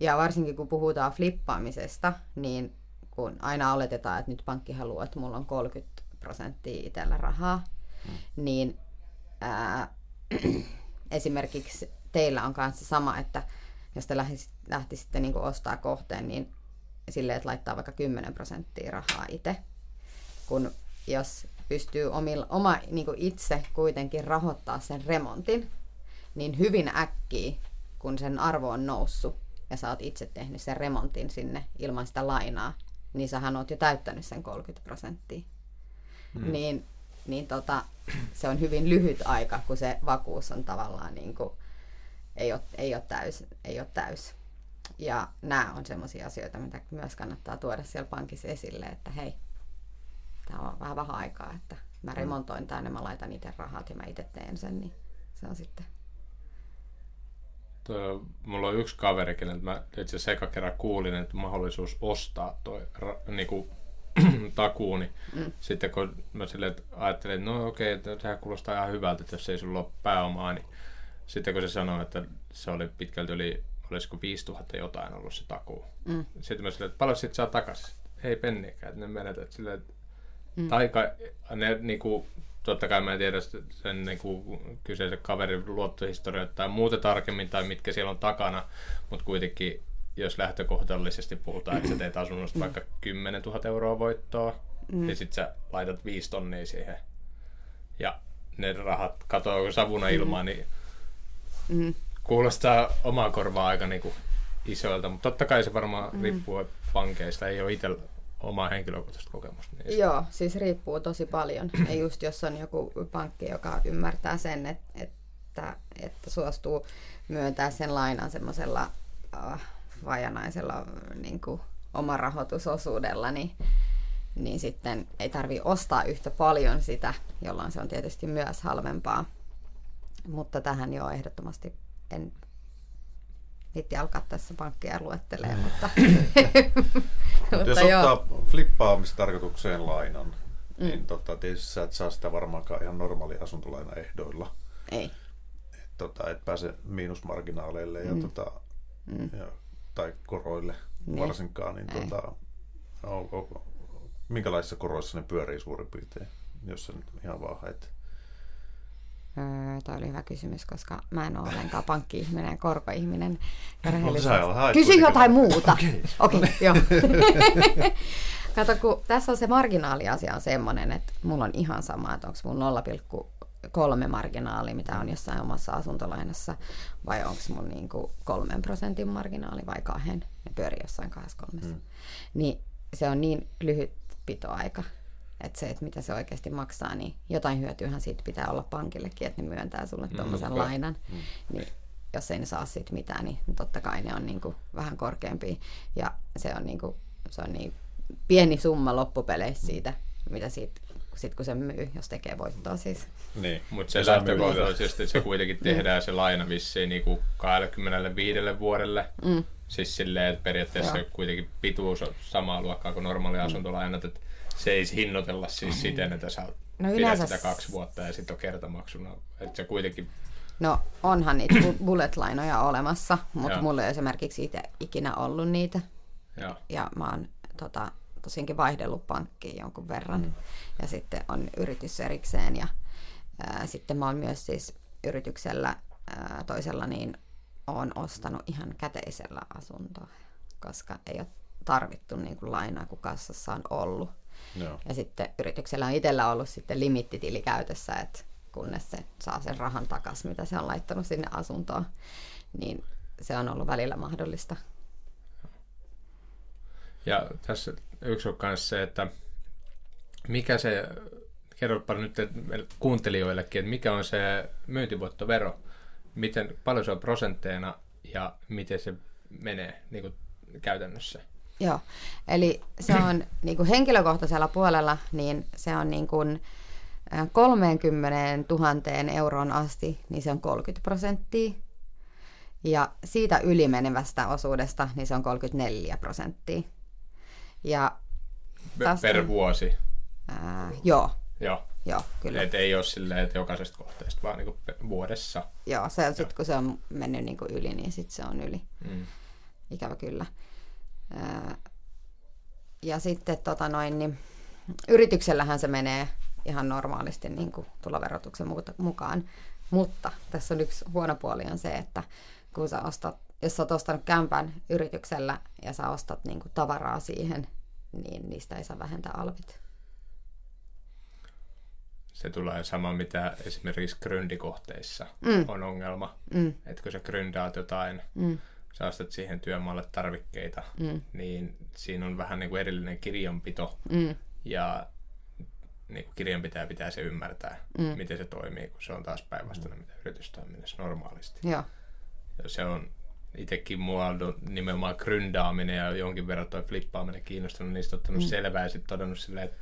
Ja varsinkin kun puhutaan flippaamisesta, niin kun aina oletetaan, että nyt pankki haluaa, että mulla on 30 prosenttia itsellä rahaa, mm. niin ää, [clears throat] esimerkiksi teillä on kanssa sama, että jos te lähtisitte niin ostaa kohteen, niin silleen, että laittaa vaikka 10 prosenttia rahaa itse, kun jos pystyy omilla, oma niin kuin itse kuitenkin rahoittaa sen remontin, niin hyvin äkkiä, kun sen arvo on noussut ja sä oot itse tehnyt sen remontin sinne ilman sitä lainaa, niin sähän oot jo täyttänyt sen 30 prosenttia. Mm. Niin, niin tota, se on hyvin lyhyt aika, kun se vakuus on tavallaan niin kuin, ei, ole, ei, ole täys, ei ole täys. Ja nämä on sellaisia asioita, mitä myös kannattaa tuoda siellä pankissa esille, että hei, tämä on vähän vähän aikaa, että mä remontoin tänne, mä laitan itse rahat ja mä itse teen sen, niin se on sitten Tuo, mulla on yksi kaveri, keneltä mä itse asiassa eka kerran kuulin, että mahdollisuus ostaa toi ra, niinku, [clears throat] takuu, niin mm. sitten kun mä silleen, että ajattelin, että no okei, okay, sehän kuulostaa ihan hyvältä, että jos ei sulla ole pääomaa, niin sitten kun se sanoi, että se oli pitkälti yli, olisiko 5000 jotain ollut se takuu. Mm. Sitten mä silleen, että paljon sit saa takaisin? Ei penniäkään, että ne menetät silleen, että mm. taika, ne niinku, totta kai mä en tiedä sen niin kuin, kyseisen kaverin luottohistoria tai muuta tarkemmin tai mitkä siellä on takana, mutta kuitenkin jos lähtökohdallisesti puhutaan, että sä teet asunnosta mm. vaikka 10 000 euroa voittoa, mm. ja sitten sä laitat 5 tonnia siihen, ja ne rahat katoaa savuna mm. ilmaan, niin mm. Kuulostaa omaa korvaa aika niin kuin isoilta, mutta totta kai se varmaan mm. riippuu pankeista, ei ole itsellä omaa henkilökohtaista kokemusta niistä. Joo, siis riippuu tosi paljon. Ja just jos on joku pankki, joka ymmärtää sen, että, että, että suostuu myöntää sen lainan semmoisella äh, vajanaisella niin kuin, omarahoitusosuudella, niin, niin sitten ei tarvi ostaa yhtä paljon sitä, jolloin se on tietysti myös halvempaa. Mutta tähän jo ehdottomasti en Niitti alkaa tässä pankkia luettelee, mutta... [laughs] mutta jos ottaa flippaamistarkoitukseen lainan, mm. niin tota, tietysti sä et saa sitä varmaankaan ihan normaali asuntolainaehdoilla. Ei. Et, tota, et pääse miinusmarginaaleille ja, mm. tota, mm. ja, tai koroille niin. varsinkaan. Niin, tota, on, on, minkälaisissa koroissa ne pyörii suurin piirtein, jos sen ihan vaan haet? Öö, toi oli hyvä kysymys, koska mä en ole ollenkaan pankki-ihminen, korkoihminen. [laughs] No, Kysy jotain muuta. Okei, okay. okay, joo. [laughs] Kato, kun tässä on se marginaaliasia on semmoinen, että mulla on ihan sama, että onko mulla 0,3 marginaali, mitä on jossain omassa asuntolainassa, vai onko mun niinku kolmen prosentin marginaali vai kahden. Ne pyörii jossain kahdessa kolmessa. Hmm. Niin se on niin lyhyt pitoaika, että se, että mitä se oikeasti maksaa, niin jotain hyötyähän siitä pitää olla pankillekin, että ne myöntää sulle mm, tuommoisen mm, lainan. Mm. Niin jos ei ne saa siitä mitään, niin totta kai ne on niin kuin vähän korkeampi. Ja se on, niin kuin, se on niin pieni summa loppupeleissä siitä, mitä siitä sit kun se myy, jos tekee voittoa siis. Niin, mutta se lähtökohtaisesti se kuitenkin niin. tehdään se laina vissiin niin kuin 25 vuodelle. Mm. Siis silleen, että periaatteessa Joo. kuitenkin pituus on samaa luokkaa kuin normaali mm. asuntolainat, että se ei hinnoitella siis siten, että sä no pidät sitä kaksi vuotta ja sitten on kertamaksuna. Että se kuitenkin... No onhan niitä bullet-lainoja olemassa, mutta mulla ei esimerkiksi itse ikinä ollut niitä. Ja, ja mä oon tota, tosinkin vaihdellut pankkiin jonkun verran. Mm. Ja sitten on yritys erikseen. Ja ää, sitten mä oon myös siis yrityksellä ää, toisella niin oon ostanut ihan käteisellä asuntoa, koska ei ole tarvittu niin kuin lainaa, kun kassassa on ollut. Joo. Ja sitten yrityksellä on itsellä ollut sitten limittitili käytössä, että kunnes se saa sen rahan takaisin, mitä se on laittanut sinne asuntoon, niin se on ollut välillä mahdollista. Ja tässä yksi on myös se, että mikä se, kerropa nyt kuuntelijoillekin, että mikä on se myyntivoittovero, miten paljon se on prosentteina ja miten se menee niin kuin käytännössä? Joo, eli se on [clears throat] niin kuin henkilökohtaisella puolella, niin se on niin kuin 30 000 euroon asti, niin se on 30 prosenttia. Ja siitä ylimenevästä osuudesta, niin se on 34 prosenttia. Ja tästä, per vuosi? Ää, joo. Joo. Joo, kyllä. Et ei ole silleen, että jokaisesta kohteesta, vaan niinku vuodessa. Joo, se, sit kun se on mennyt niinku yli, niin sitten se on yli. Mm. Ikävä kyllä. Ja sitten tota noin, niin yrityksellähän se menee ihan normaalisti niin kuin tuloverotuksen mukaan. Mutta tässä on yksi huono puoli on se, että kun sä ostat, jos sä oot ostanut kämpän yrityksellä ja sä ostat niin kuin tavaraa siihen, niin niistä ei saa vähentää alvit. se tulee sama, mitä esimerkiksi gründikohteissa Mm. on ongelma. Mm. Että kun sä gründaat jotain, Mm. Sä ostat siihen työmaalle tarvikkeita, Mm. niin siinä on vähän niin kuin erillinen kirjanpito Mm. ja niin kuin kirjanpitäjä pitää se ymmärtää, Mm. miten se toimii, kun se on taas päinvastainen, mitä yritystoiminnassa normaalisti. Joo. Ja se on itsekin mua on nimenomaan gründaaminen ja jonkin verran toi flippaaminen kiinnostunut, niistä ottanut mm. selvää ja sitten todennut silleen, että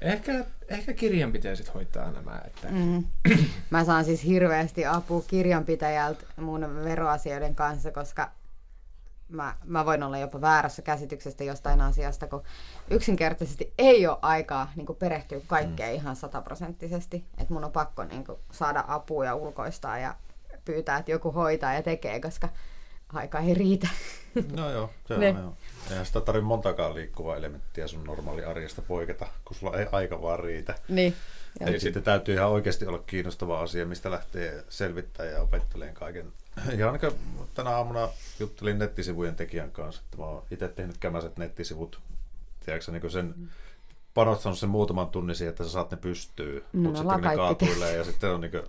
ehkä, ehkä kirjanpitäjä hoitaa nämä. Että, mm. Mm. [clears throat] Mä saan siis hirveästi apua kirjanpitäjältä mun veroasioiden kanssa, koska mä, mä voin olla jopa väärässä käsityksestä jostain asiasta, kun yksinkertaisesti ei ole aikaa niin perehtyä kaikkeen mm. ihan sataprosenttisesti. Että mun on pakko niin kuin, saada apua ja ulkoistaa ja pyytää, että joku hoitaa ja tekee, koska aika ei riitä. No joo, se on joo. Eihän sitä tarvitse montakaan liikkuvaa elementtiä sun normaali arjesta poiketa, kun sulla ei aika vaan riitä. niin. Eli sitten täytyy ihan oikeasti olla kiinnostava asia, mistä lähtee selvittää ja opetteleen kaiken. Ja ainakaan tänä aamuna juttelin nettisivujen tekijän kanssa, että mä oon itse tehnyt kämäiset nettisivut. Tiedätkö niin sen panostanut sen muutaman tunnin siihen, että sä saat ne pystyy, No, mutta me sitten ne kaatuilee ja sitten on niin kuin,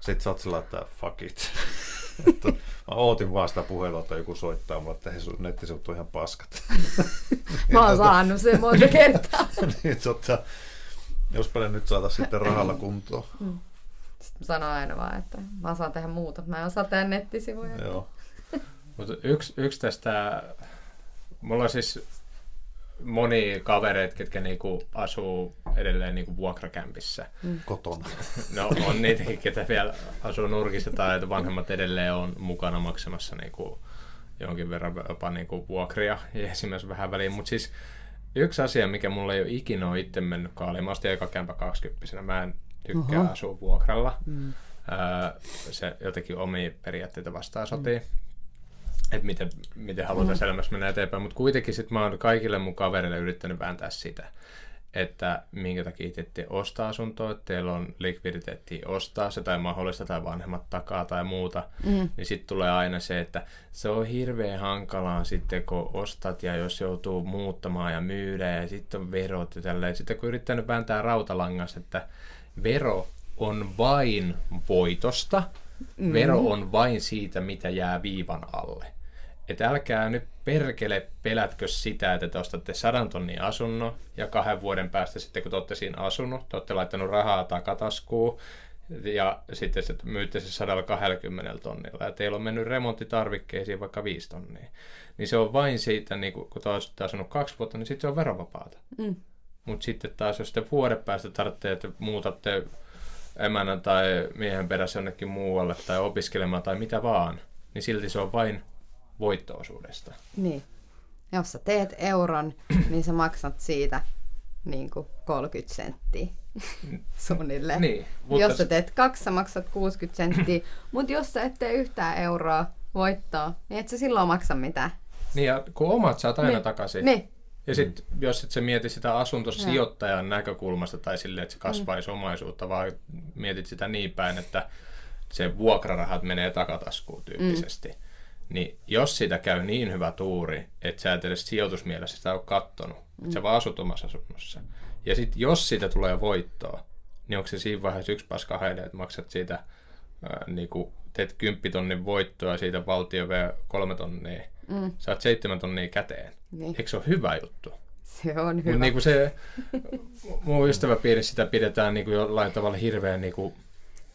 sit sä oot sillä, että fuck it. Että mä ootin vaan sitä puhelua, että joku soittaa mulle, että hei sun nettisivut on ihan paskat. Mä oon saanut sen monta kertaa. [laughs] niin, tota, jospa ne nyt saataisiin sitten rahalla kuntoon. Sitten mä sanon aina vaan, että mä osaan tehdä muuta. Mä en osaa tehdä nettisivuja. Joo. Mutta yksi, yksi tästä, mulla on siis moni kavereita, ketkä niinku asuu edelleen niinku vuokrakämpissä. Kotona. [laughs] No on niitäkin, ketä vielä asuu nurkissa tai että vanhemmat edelleen on mukana maksamassa niinku jonkin verran jopa niinku vuokria ja esimerkiksi vähän väliin. Mutta siis yksi asia, mikä mulla ei ole ikinä ole itse mennyt kaaliin, mä ostin eka kämpä 20 Mä en tykkää Oho. asua vuokralla. Mm. Öö, se jotenkin omia periaatteita vastaan sotii. Mm. Että miten, miten halutaan mm. elämässä mennä eteenpäin. Mutta kuitenkin sit mä oon kaikille mun kavereille yrittänyt vääntää sitä, että minkä takia itse ette osta asuntoa, että teillä on likviditeettiä ostaa se tai mahdollista tai vanhemmat takaa tai muuta, Mm. niin sitten tulee aina se, että se on hirveän hankalaa sitten, kun ostat ja jos joutuu muuttamaan ja myydä ja sitten on verot ja tälleen. Sitten kun yrittänyt vääntää rautalangassa, että vero on vain voitosta, mm. vero on vain siitä, mitä jää viivan alle. Että älkää nyt perkele pelätkö sitä, että te ostatte sadan tonnin asunnon ja kahden vuoden päästä sitten kun te olette siinä asunut, te olette laittanut rahaa takataskuun ja sitten se myytte se 120 tonnilla ja teillä on mennyt remonttitarvikkeisiin vaikka 5 tonnia. Niin se on vain siitä, niin kun te olette asunut kaksi vuotta, niin sitten se on verovapaata. Mm. Mutta sitten taas, jos te vuoden päästä tarvitsee, että muutatte emännän tai miehen perässä jonnekin muualle tai opiskelemaan tai mitä vaan, niin silti se on vain voittoosuudesta. Niin. Jos sä teet euron, niin sä maksat siitä niin kuin 30 senttiä [laughs] suunnilleen. Niin, mutta Jos sä teet kaksi, sä maksat 60 senttiä. Mutta jos sä et tee yhtään euroa voittoa, niin et sä silloin maksa mitään. Niin, ja kun omat saat aina Niin. takaisin. Niin. Ja sitten jos et sä mieti sitä asuntosijoittajan näkökulmasta tai silleen, että se kasvaisi Mm. omaisuutta, vaan mietit sitä niin päin, että se vuokrarahat menee takataskuun tyyppisesti. Mm. Niin jos siitä käy niin hyvä tuuri, että sä et edes sijoitusmielessä sitä ole kattonut, mm. että sä vaan asut omassa asunnossa. Ja sitten jos siitä tulee voittoa, niin onko se siinä vaiheessa yksi paska heide, että maksat siitä, ää, niin kuin teet 10 voittoa ja siitä valtio vie kolme tonnia, Mm. saat seitsemän tonnia käteen. Niin. Eikö se ole hyvä juttu? Se on Mutta hyvä. niinku se, mun ystäväpiirissä sitä pidetään niinku jollain tavalla hirveän niinku,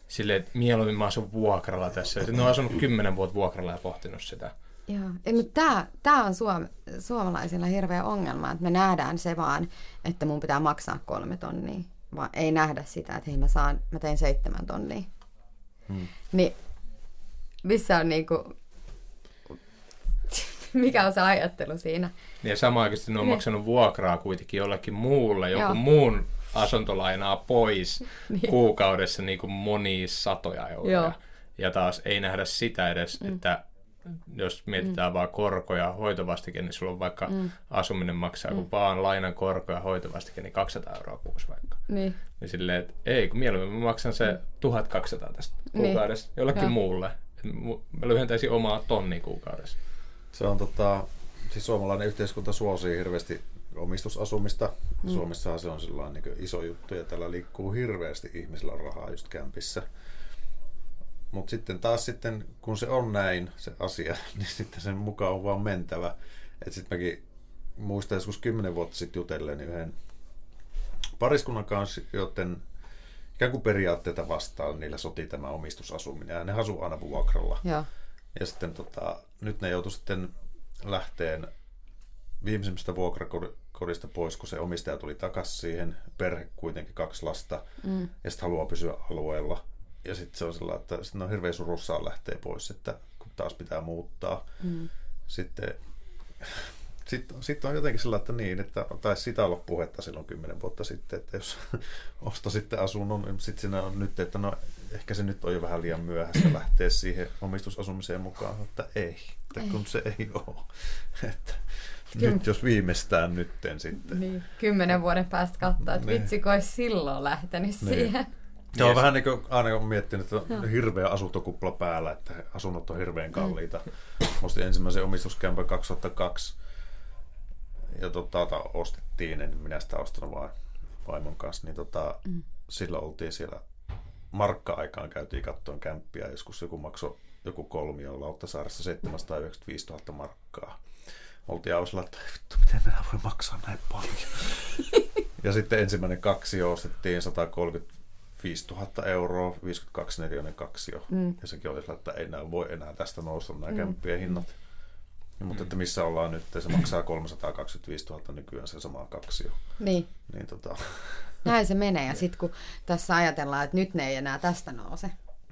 silleen, että mieluummin mä asun vuokralla tässä. Ne on asunut kymmenen vuotta vuokralla ja pohtinut sitä. Joo. Mutta tää, tää on suom, suomalaisilla hirveä ongelma, että me nähdään se vaan, että mun pitää maksaa kolme tonnia. Vaan ei nähdä sitä, että hei mä saan, mä teen seitsemän tonnia. Hmm. Niin missä on niinku, [laughs] mikä on se ajattelu siinä? Ja samaan aikaan ne on Niin. maksanut vuokraa kuitenkin jollekin muulle, joku Joo. muun asuntolainaa pois [laughs] Niin. kuukaudessa niin kuin monia satoja euroja. Joo. Ja taas ei nähdä sitä edes, mm. että jos mietitään mm. vaan korkoja ja hoitovastike, niin sulla on vaikka mm. asuminen maksaa, kun vaan lainan korko ja hoitovastike, niin 200 euroa kuusi vaikka. Niin. Niin silleen, että ei, kun mieluummin mä maksan se 1200 tästä Niin. kuukaudessa jollekin Joo. muulle. Mä lyhentäisin omaa tonni kuukaudessa. Se on tota, siis suomalainen yhteiskunta suosii hirveästi omistusasumista. Mm. Suomessahan se on sellainen niin iso juttu ja täällä liikkuu hirveästi ihmisillä on rahaa just kämpissä. Mutta sitten taas sitten, kun se on näin, se asia, [laughs] niin sitten sen mukaan on vaan mentävä. Että sitten mäkin muistan joskus kymmenen vuotta sitten jutelleen yhden pariskunnan kanssa, joten ikään kuin periaatteita vastaan niillä soti tämä omistusasuminen. Ja ne asuu aina vuokralla. Joo. Ja sitten tota, nyt ne joutu sitten lähteen viimeisimmästä vuokrakodista pois, kun se omistaja tuli takaisin siihen. Perhe kuitenkin kaksi lasta. Mm. Ja sitten haluaa pysyä alueella. Ja sitten se on sellainen, että sitten on hirveän surussaan lähtee pois, että kun taas pitää muuttaa. Mm. Sitten sitten, sitten on jotenkin sellainen, että niin, että taisi sitä olla puhetta silloin kymmenen vuotta sitten, että jos [laughs] ostasitte asunnon, niin sitten siinä on nyt, että no ehkä se nyt on jo vähän liian myöhäistä [clears throat] lähteä siihen omistusasumiseen mukaan, että ei, että ei. kun se ei ole. [laughs] Että Kym... nyt jos viimeistään nytten sitten. Niin, kymmenen vuoden päästä katsoa, että niin. vitsi, olisi silloin lähtenyt niin. siihen. Se on vähän niin kuin aina kun miettinyt, että on hirveä asuntokupla päällä, että asunnot on hirveän kalliita. Mm. Musta ensimmäisen omistuskämpän 2002 ja tota, ostettiin, en minä sitä ostanut vaan vaimon kanssa, niin tota, mm. silloin oltiin siellä markka-aikaan käytiin kattoon kämppiä, joskus joku maksoi joku kolmio Lauttasaaressa 795 000 markkaa. Oltiin aivan että vittu, miten minä voi maksaa näin paljon. [laughs] ja sitten ensimmäinen kaksi ostettiin 135 000 euroa, 52 neliöinen kaksio. Mm. Ja sekin oli että ei enää voi enää tästä nousta nämä mm. kämppien hinnat. Ja, mutta että missä ollaan nyt, se maksaa 325 000 nykyään se sama kaksio. Niin. niin tota... [laughs] Näin se menee. Ja [laughs] sitten kun tässä ajatellaan, että nyt ne ei enää tästä nouse.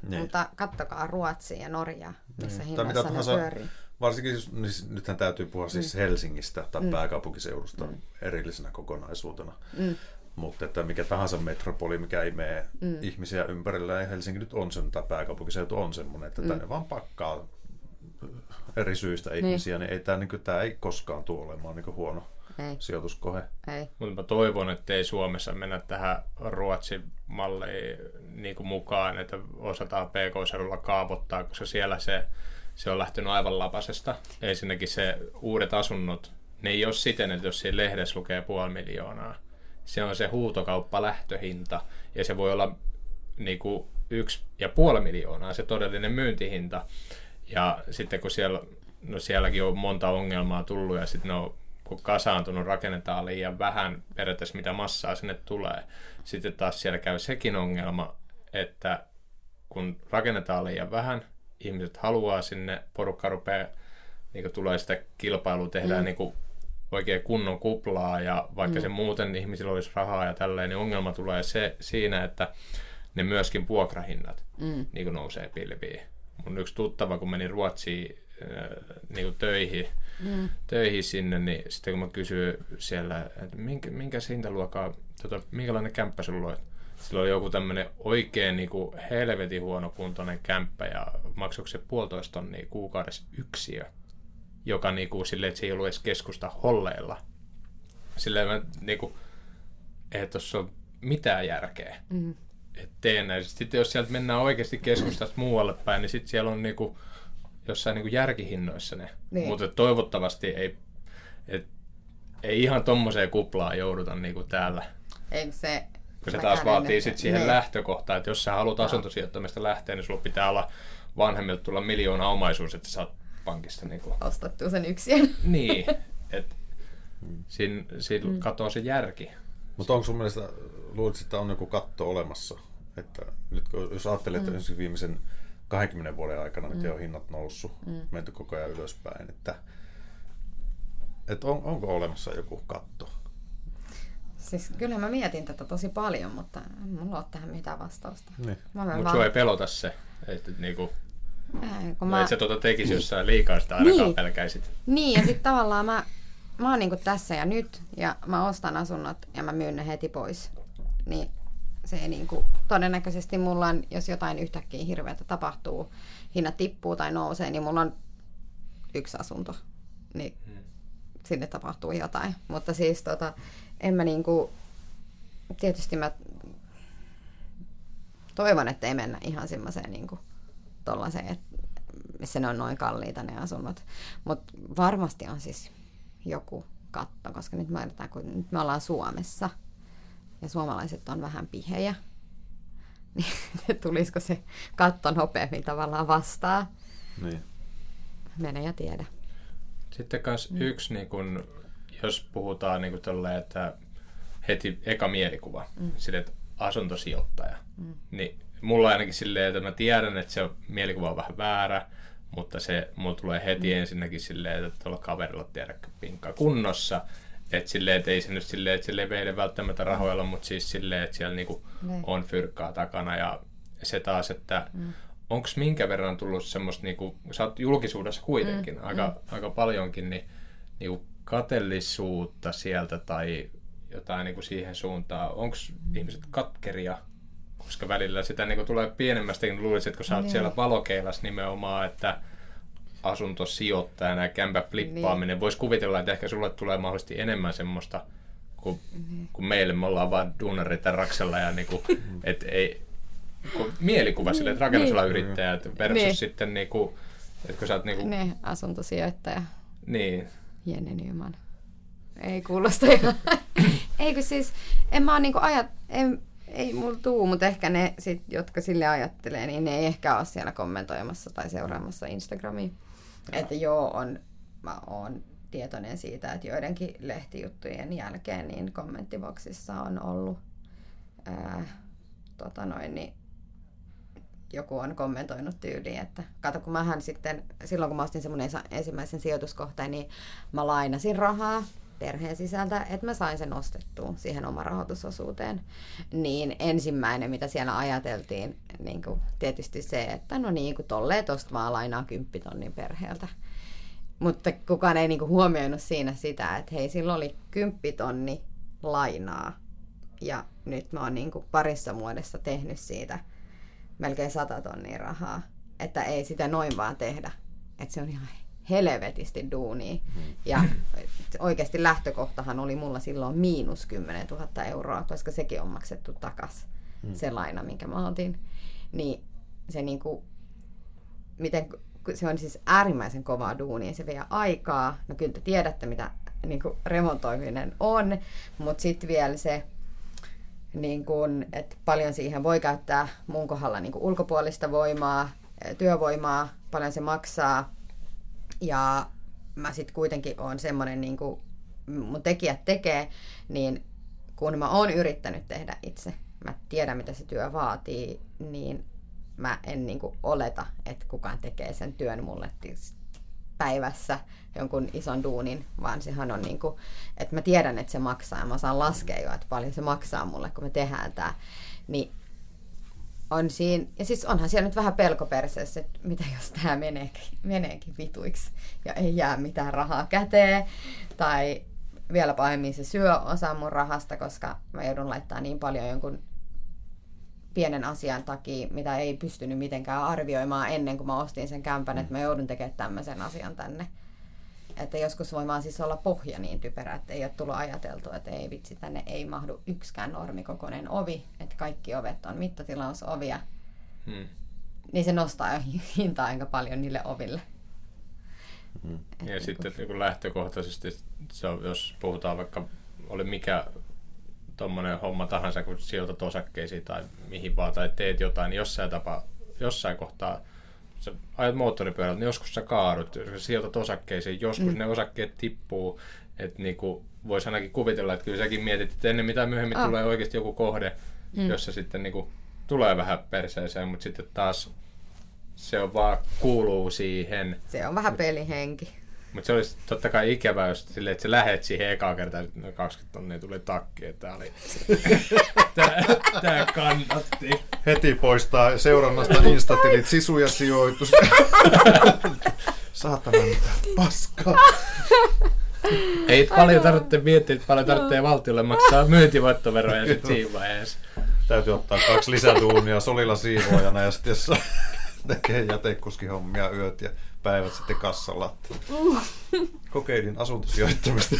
Niin. Mutta kattokaa Ruotsia ja Norjaa, missä niin. hinnassa ne pyörii. Varsinkin, niin nythän täytyy puhua siis mm. Helsingistä tai mm. pääkaupunkiseudusta mm. erillisenä kokonaisuutena. Mm. Mutta että mikä tahansa metropoli, mikä imee mm. ihmisiä ympärillä, ja Helsinki nyt on sen, tai pääkaupunkiseutu on semmoinen, että mm. tänne vaan pakkaa eri syistä niin. ihmisiä, niin ei tämä, niin kuin, tämä ei koskaan tule olemaan niin huono ei. sijoituskohe. Ei. Mutta mä toivon, että ei Suomessa mennä tähän Ruotsin malliin niin kuin mukaan, että osataan PK-seudulla kaavoittaa, koska siellä se, se on lähtenyt aivan lapasesta. Ensinnäkin se uudet asunnot, ne ei ole siten, että jos siinä lehdessä lukee puoli miljoonaa, se on se huutokauppa lähtöhinta, ja se voi olla niin kuin yksi ja puoli miljoonaa se todellinen myyntihinta. Ja sitten kun siellä, no sielläkin on monta ongelmaa tullut ja sitten ne on kun kasaantunut, rakennetaan liian vähän periaatteessa mitä massaa sinne tulee. Sitten taas siellä käy sekin ongelma, että kun rakennetaan liian vähän, ihmiset haluaa sinne, porukka rupeaa, niin tulee sitä kilpailua, tehdään mm. niin kuin oikein kunnon kuplaa ja vaikka mm. se muuten ihmisillä olisi rahaa ja tälleen, niin ongelma tulee se siinä, että ne myöskin vuokrahinnat mm. niin kuin nousee pilviin mun yksi tuttava, kun meni Ruotsiin äh, niin kuin töihin, mm. töihin sinne, niin sitten kun mä kysyin siellä, että minkä, minkä hintaluokkaa, tota, minkälainen kämppä sulla on, sillä oli joku tämmöinen oikein niin kuin helvetin huonokuntoinen kämppä ja maksoiko se puolitoista tonnia kuukaudessa yksiö, joka niin kuin, silleen, että se ei ollut edes keskusta holleilla. Silleen mä niin kuin, että tuossa on mitään järkeä. Mm että teen näin. Sitten jos sieltä mennään oikeasti keskustasta muualle päin, niin sitten siellä on niinku, jossain niinku järkihinnoissa ne. Niin. Mutta toivottavasti ei, et, ei ihan tommoseen kuplaan jouduta niinku täällä. Eikö se... Kun se taas vaatii sitten siihen. Niin. lähtökohtaan, että jos sä haluat no. asuntosijoittamista lähteä, niin sulla pitää olla vanhemmilta tulla miljoona omaisuus, että saat pankista niinku... Ostettu sen yksin. Niin, [laughs] että siinä, siinä mm. katoaa se järki. Mutta onko sun mielestä, luulisit, että on joku katto olemassa? Että nyt jos ajattelee, että mm. viimeisen 20 vuoden aikana mm. on hinnat noussut, mm. menty koko ajan ylöspäin, että, että on, onko olemassa joku katto? Siis kyllä mä mietin tätä tosi paljon, mutta en mulla ole tähän mitään vastausta. Niin. Mutta vaan... sua ei pelota se, että niinku, ei, kun mä... et sä tuota tekisi jossain liikaa sitä ainakaan niin. pelkäisit. Niin, ja sitten tavallaan mä mä oon niinku tässä ja nyt, ja mä ostan asunnot ja mä myyn ne heti pois. Niin se ei niinku, todennäköisesti mulla on, jos jotain yhtäkkiä hirveätä tapahtuu, hinnat tippuu tai nousee, niin mulla on yksi asunto. Niin hmm. sinne tapahtuu jotain. Mutta siis tota, en mä niinku, tietysti mä toivon, että ei mennä ihan semmoiseen niinku, tollaiseen, että missä ne on noin kalliita ne asunnot. Mutta varmasti on siis joku katto, koska nyt me, yritetään, kun nyt me ollaan Suomessa ja suomalaiset on vähän pihejä, [laughs] niin tulisiko se katto nopeammin tavallaan vastaan. Niin. Mene ja tiedä. Sitten kans mm. yksi, niin kun, jos puhutaan niin tolleen, että heti eka mielikuva, mm. sille, että asuntosijoittaja, mm. niin mulla ainakin silleen, että mä tiedän, että se mielikuva on vähän väärä, mutta se mulla tulee heti mm. ensinnäkin silleen, että tuolla kaverilla tiedäkö pinkka kunnossa, että silleen, että ei se nyt silleen, että se leveille välttämättä rahoilla, mutta siis silleen, että siellä niinku ne. on fyrkkaa takana ja se taas, että mm. onko minkä verran tullut semmoista, niinku, sä oot julkisuudessa kuitenkin mm. aika, mm. aika paljonkin, niin niinku katellisuutta sieltä tai jotain niinku siihen suuntaan, onko ihmiset katkeria koska välillä sitä niin tulee pienemmästäkin, luulisin, että kun sä oot niin. siellä valokeilas nimenomaan, että asuntosijoittajana ja kämpä flippaaminen, niin. voisi kuvitella, että ehkä sulle tulee mahdollisesti enemmän semmoista kuin, niin. kuin meille, me ollaan vaan duunareita raksella ja niin kuin, [laughs] et ei, kun mielikuva sille, että rakennusalan niin. yrittäjät versus niin. sitten niin kuin, että kun sä oot niin kuin, ne, asuntosijoittaja. Niin. Jenny Nyman. Ei kuulosta ihan. [coughs] Eikö siis, en mä niinku ajat, en, ei mulla tuu, mutta ehkä ne, sit, jotka sille ajattelee, niin ne ei ehkä ole siellä kommentoimassa tai seuraamassa Instagramiin. Joo. Että joo, on, mä oon tietoinen siitä, että joidenkin lehtijuttujen jälkeen niin kommenttiboksissa on ollut ää, tota noin, niin joku on kommentoinut tyyliin, että kato kun mähän sitten, silloin kun mä ostin semmoinen ensimmäisen sijoituskohteen, niin mä lainasin rahaa perheen sisältä, että mä sain sen ostettua siihen oma rahoitusosuuteen. Niin ensimmäinen, mitä siellä ajateltiin, niin kuin tietysti se, että no niin, kun tolleen tosta vaan lainaa kymppitonnin perheeltä. Mutta kukaan ei niin kuin huomioinut siinä sitä, että hei, silloin oli kymppitonni lainaa. Ja nyt mä oon niin kuin parissa vuodessa tehnyt siitä melkein sata tonnia rahaa. Että ei sitä noin vaan tehdä. Että se on ihan helvetisti duunia. Mm. Ja oikeasti lähtökohtahan oli mulla silloin miinus 10 000 euroa, koska sekin on maksettu takas mm. se laina, minkä mä otin. Niin se niinku, miten, se on siis äärimmäisen kovaa duunia, se vie aikaa. No kyllä te tiedätte, mitä niinku remontoiminen on, mutta sitten vielä se, niin kun, että paljon siihen voi käyttää mun kohdalla niin ulkopuolista voimaa, työvoimaa, paljon se maksaa, ja mä sitten kuitenkin on semmoinen, niin kuin mun tekijät tekee, niin kun mä oon yrittänyt tehdä itse, mä tiedän mitä se työ vaatii, niin mä en niin kuin oleta, että kukaan tekee sen työn mulle päivässä jonkun ison duunin, vaan sehän on niin kuin, että mä tiedän, että se maksaa ja mä saan laskea jo, että paljon se maksaa mulle, kun me tehdään tämä. Niin on siinä, ja siis onhan siellä nyt vähän pelko perseessä, että mitä jos tämä meneekin, meneekin vituiksi ja ei jää mitään rahaa käteen, tai vielä pahemmin se syö osa mun rahasta, koska mä joudun laittaa niin paljon jonkun pienen asian takia, mitä ei pystynyt mitenkään arvioimaan ennen kuin mä ostin sen kämpän, että mä joudun tekemään tämmöisen asian tänne. Että joskus voi vaan siis olla pohja niin typerä, että ei ole tullut ajateltu, että ei vitsi, tänne ei mahdu yksikään normikokoinen ovi, että kaikki ovet on mittatilausovia. Hmm. Niin se nostaa jo hintaa aika paljon niille oville. Hmm. Ja niin sitten niin lähtökohtaisesti, se on, jos puhutaan vaikka, oli mikä tuommoinen homma tahansa, kun sijoitat osakkeisiin tai mihin vaan, tai teet jotain, niin jossain, tapa, jossain kohtaa – sä ajat moottoripyörällä, niin joskus sä kaadut, jos sä sijoitat osakkeisiin, joskus mm. ne osakkeet tippuu, että niinku, voisi ainakin kuvitella, että kyllä säkin mietit, että ennen mitä myöhemmin oh. tulee oikeasti joku kohde, mm. jossa sitten niinku, tulee vähän perseeseen, mutta sitten taas se on vaan kuuluu siihen. Se on vähän pelihenki. Mutta se olisi totta kai ikävää, jos sille, että sä lähet siihen ekaa kertaa, että 20 tonnia tuli takki, että tää oli... [laughs] tää, tää kannatti. Heti poistaa seurannasta instatilit, sisu ja sijoitus. [laughs] Saatana mitä paskaa. Ei paljon tarvitse miettiä, että paljon tarvitsee valtiolle maksaa myyntivoittoveroja sitten siinä vaiheessa. Täytyy ottaa kaksi lisäduunia solilla siivoojana ja sitten [laughs] tekee jätekuskihommia yöt ja päivät sitten kassalla. Kokeilin asuntosijoittamista.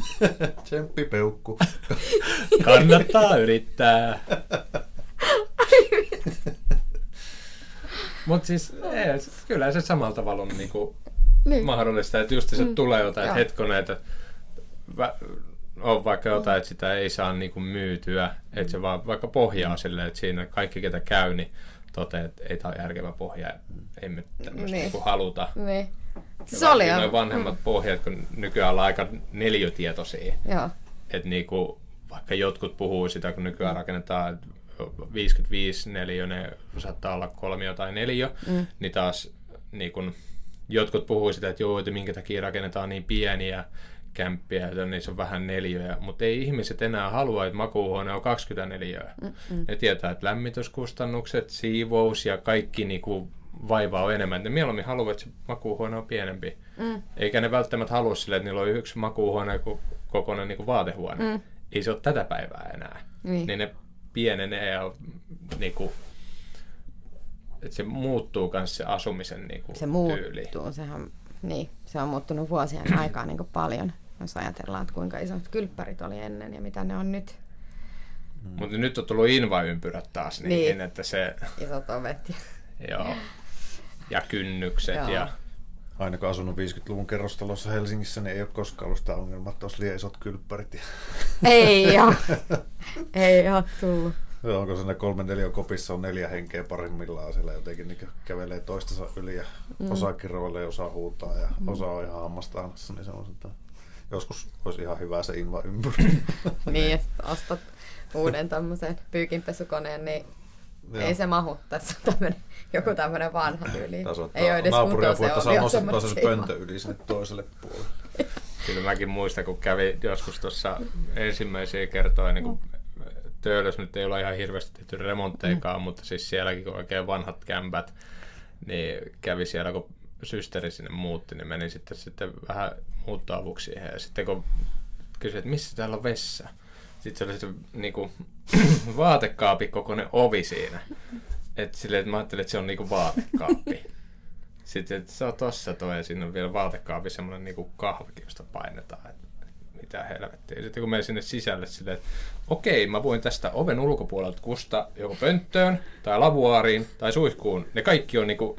[laughs] Tsemppipeukku. Kannattaa yrittää. Mutta siis ei, kyllä se samalla tavalla on niinku niin. mahdollista, että just se mm. tulee jotain, että hetkonen, että on vaikka jotain, että sitä ei saa niinku myytyä, että se vaan vaikka pohjaa silleen, että siinä kaikki, ketä käy, niin toteaa, että ei tämä ole järkevä pohja, ei me tämmöistä Niin. niinku haluta. Niin. Ja Se oli jo. Noin vanhemmat pohjat, kun nykyään ollaan aika neljötietoisia. Joo. Että niinku, vaikka jotkut puhuu sitä, kun nykyään rakennetaan 55 neliöinen, saattaa olla kolmio tai neljä, mm. niin taas niin kun, jotkut puhuu sitä, että joo, että minkä takia rakennetaan niin pieniä kämppiä, niissä on vähän neliöjä, mutta ei ihmiset enää halua, että makuuhuone on 24. Mm-mm. Ne tietää, että lämmityskustannukset, siivous ja kaikki niinku vaivaa on enemmän. Ne mieluummin haluaa, että se makuuhuone on pienempi. Mm. Eikä ne välttämättä halua sille, että niillä on yksi makuuhuone ko- kokoinen niinku vaatehuone. Mm. Ei se ole tätä päivää enää. Niin. Niin ne pienenee ja niinku, että se muuttuu myös se asumisen niinku, Se tyyli. muuttuu. Sehän, niin, se on muuttunut vuosien aikaa niin paljon. Jos ajatellaan, että kuinka isot kylppärit oli ennen ja mitä ne on nyt. Mutta nyt on tullut invaympyrät taas niihin, Niin. niin. että se, Isot ovet. Ja... joo, ja kynnykset Joo. ja Aina kun asunut 50-luvun kerrostalossa Helsingissä, niin ei ole koskaan ollut sitä ongelmaa, että olisi liian isot kylppärit. Ja... Ei [laughs] ole. Ei ole tullut. Joo, Onko siinä kolme neljä kopissa on neljä henkeä parimmillaan siellä jotenkin niin kävelee toistensa yli ja mm. osa kiroilee, osa huutaa ja mm. osa on ihan hammasta annassa, niin semmoisen, että joskus olisi ihan hyvä se inva ympyrä. [coughs] Niin, ja sitten ostat uuden tämmöisen pyykinpesukoneen, niin Joo. ei se mahu. Tässä on tämmönen, joku tämmöinen vanha tyyli. Tässä Ei ole edes naapuria kuntoa että se saa nostettua seima. pöntö yli sinne toiselle puolelle. [laughs] Kyllä mäkin muistan, kun kävi joskus tuossa ensimmäisiä kertoja, niin kuin Töölössä nyt ei ole ihan hirveästi tehty remontteikaan, mutta siis sielläkin kun oikein vanhat kämpät, niin kävi siellä, kun systeri sinne muutti, niin meni sitten, sitten vähän muuttoavuksi siihen. Ja sitten kun kysyin, että missä täällä on vessa, sitten se oli se niin kuin, [clears throat] vaatekaapi kokoinen ovi siinä. Että silleen, että mä ajattelin, että se on niinku vaatekaappi. [laughs] Sitten että se on tossa toi ja siinä on vielä vaatekaapi semmoinen niinku kahvakin, josta painetaan. Et, mitä helvettiä. Sitten kun menin sinne sisälle silleen, että okei, mä voin tästä oven ulkopuolelta kusta joko pönttöön tai lavuaariin tai suihkuun. Ne kaikki on niinku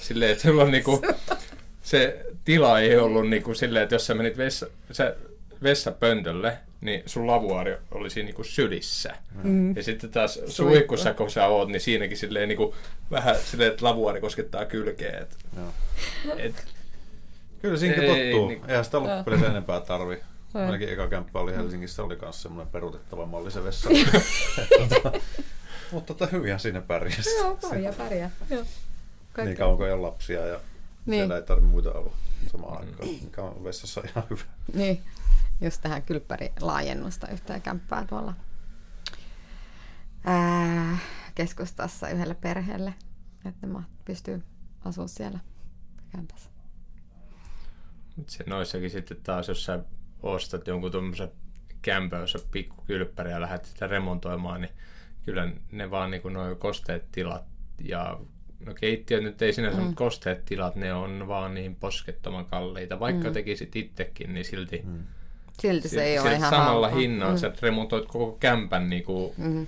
silleen, että sulla on niinku, [laughs] se tila ei ollut niinku silleen, että jos sä menit vessa, sä vessapöntölle, niin sun lavuaari oli siinä niinku sylissä. Mm. Ja sitten taas suihkussa, kun sä oot, niin siinäkin silleen niinku, vähän silleen, että lavuaari koskettaa kylkeä. Et, Joo. et, Kyllä siinä Ei, tottuu. niinku- Eihän sitä loppupeleissä enempää tarvi. Ainakin eka kämppä oli Helsingissä, oli myös semmoinen peruutettava malli se vessa. [laughs] Mutta tota, hyvinhän siinä pärjäsi. Joo, pärjää, pärjää. Joo. Niin kauan kuin ei ole lapsia ja Niin. siellä ei tarvitse muita olla samaan aikaan. Mikä on vessassa [laughs] ihan hyvä. Niin, just tähän kylppärilaajennusta yhtään kämppää tuolla ää, keskustassa yhdelle perheelle, että ne pystyy asumaan siellä kämpässä. Mut se noissakin sitten taas, jos sä ostat jonkun tuommoisen kämpön, jossa on pikku kylppäri ja lähdet sitä remontoimaan, niin kyllä ne vaan niin noin kosteet tilat ja no keittiöt nyt ei sinänsä, mm. mutta kosteet tilat, ne on vaan niin poskettoman kalliita. Vaikka mm. tekisit itsekin, niin silti mm. Silti se ei ole silti ihan samalla halpaa. hinnalla. Mm. Sä remontoit koko kämpän niin kuin mm.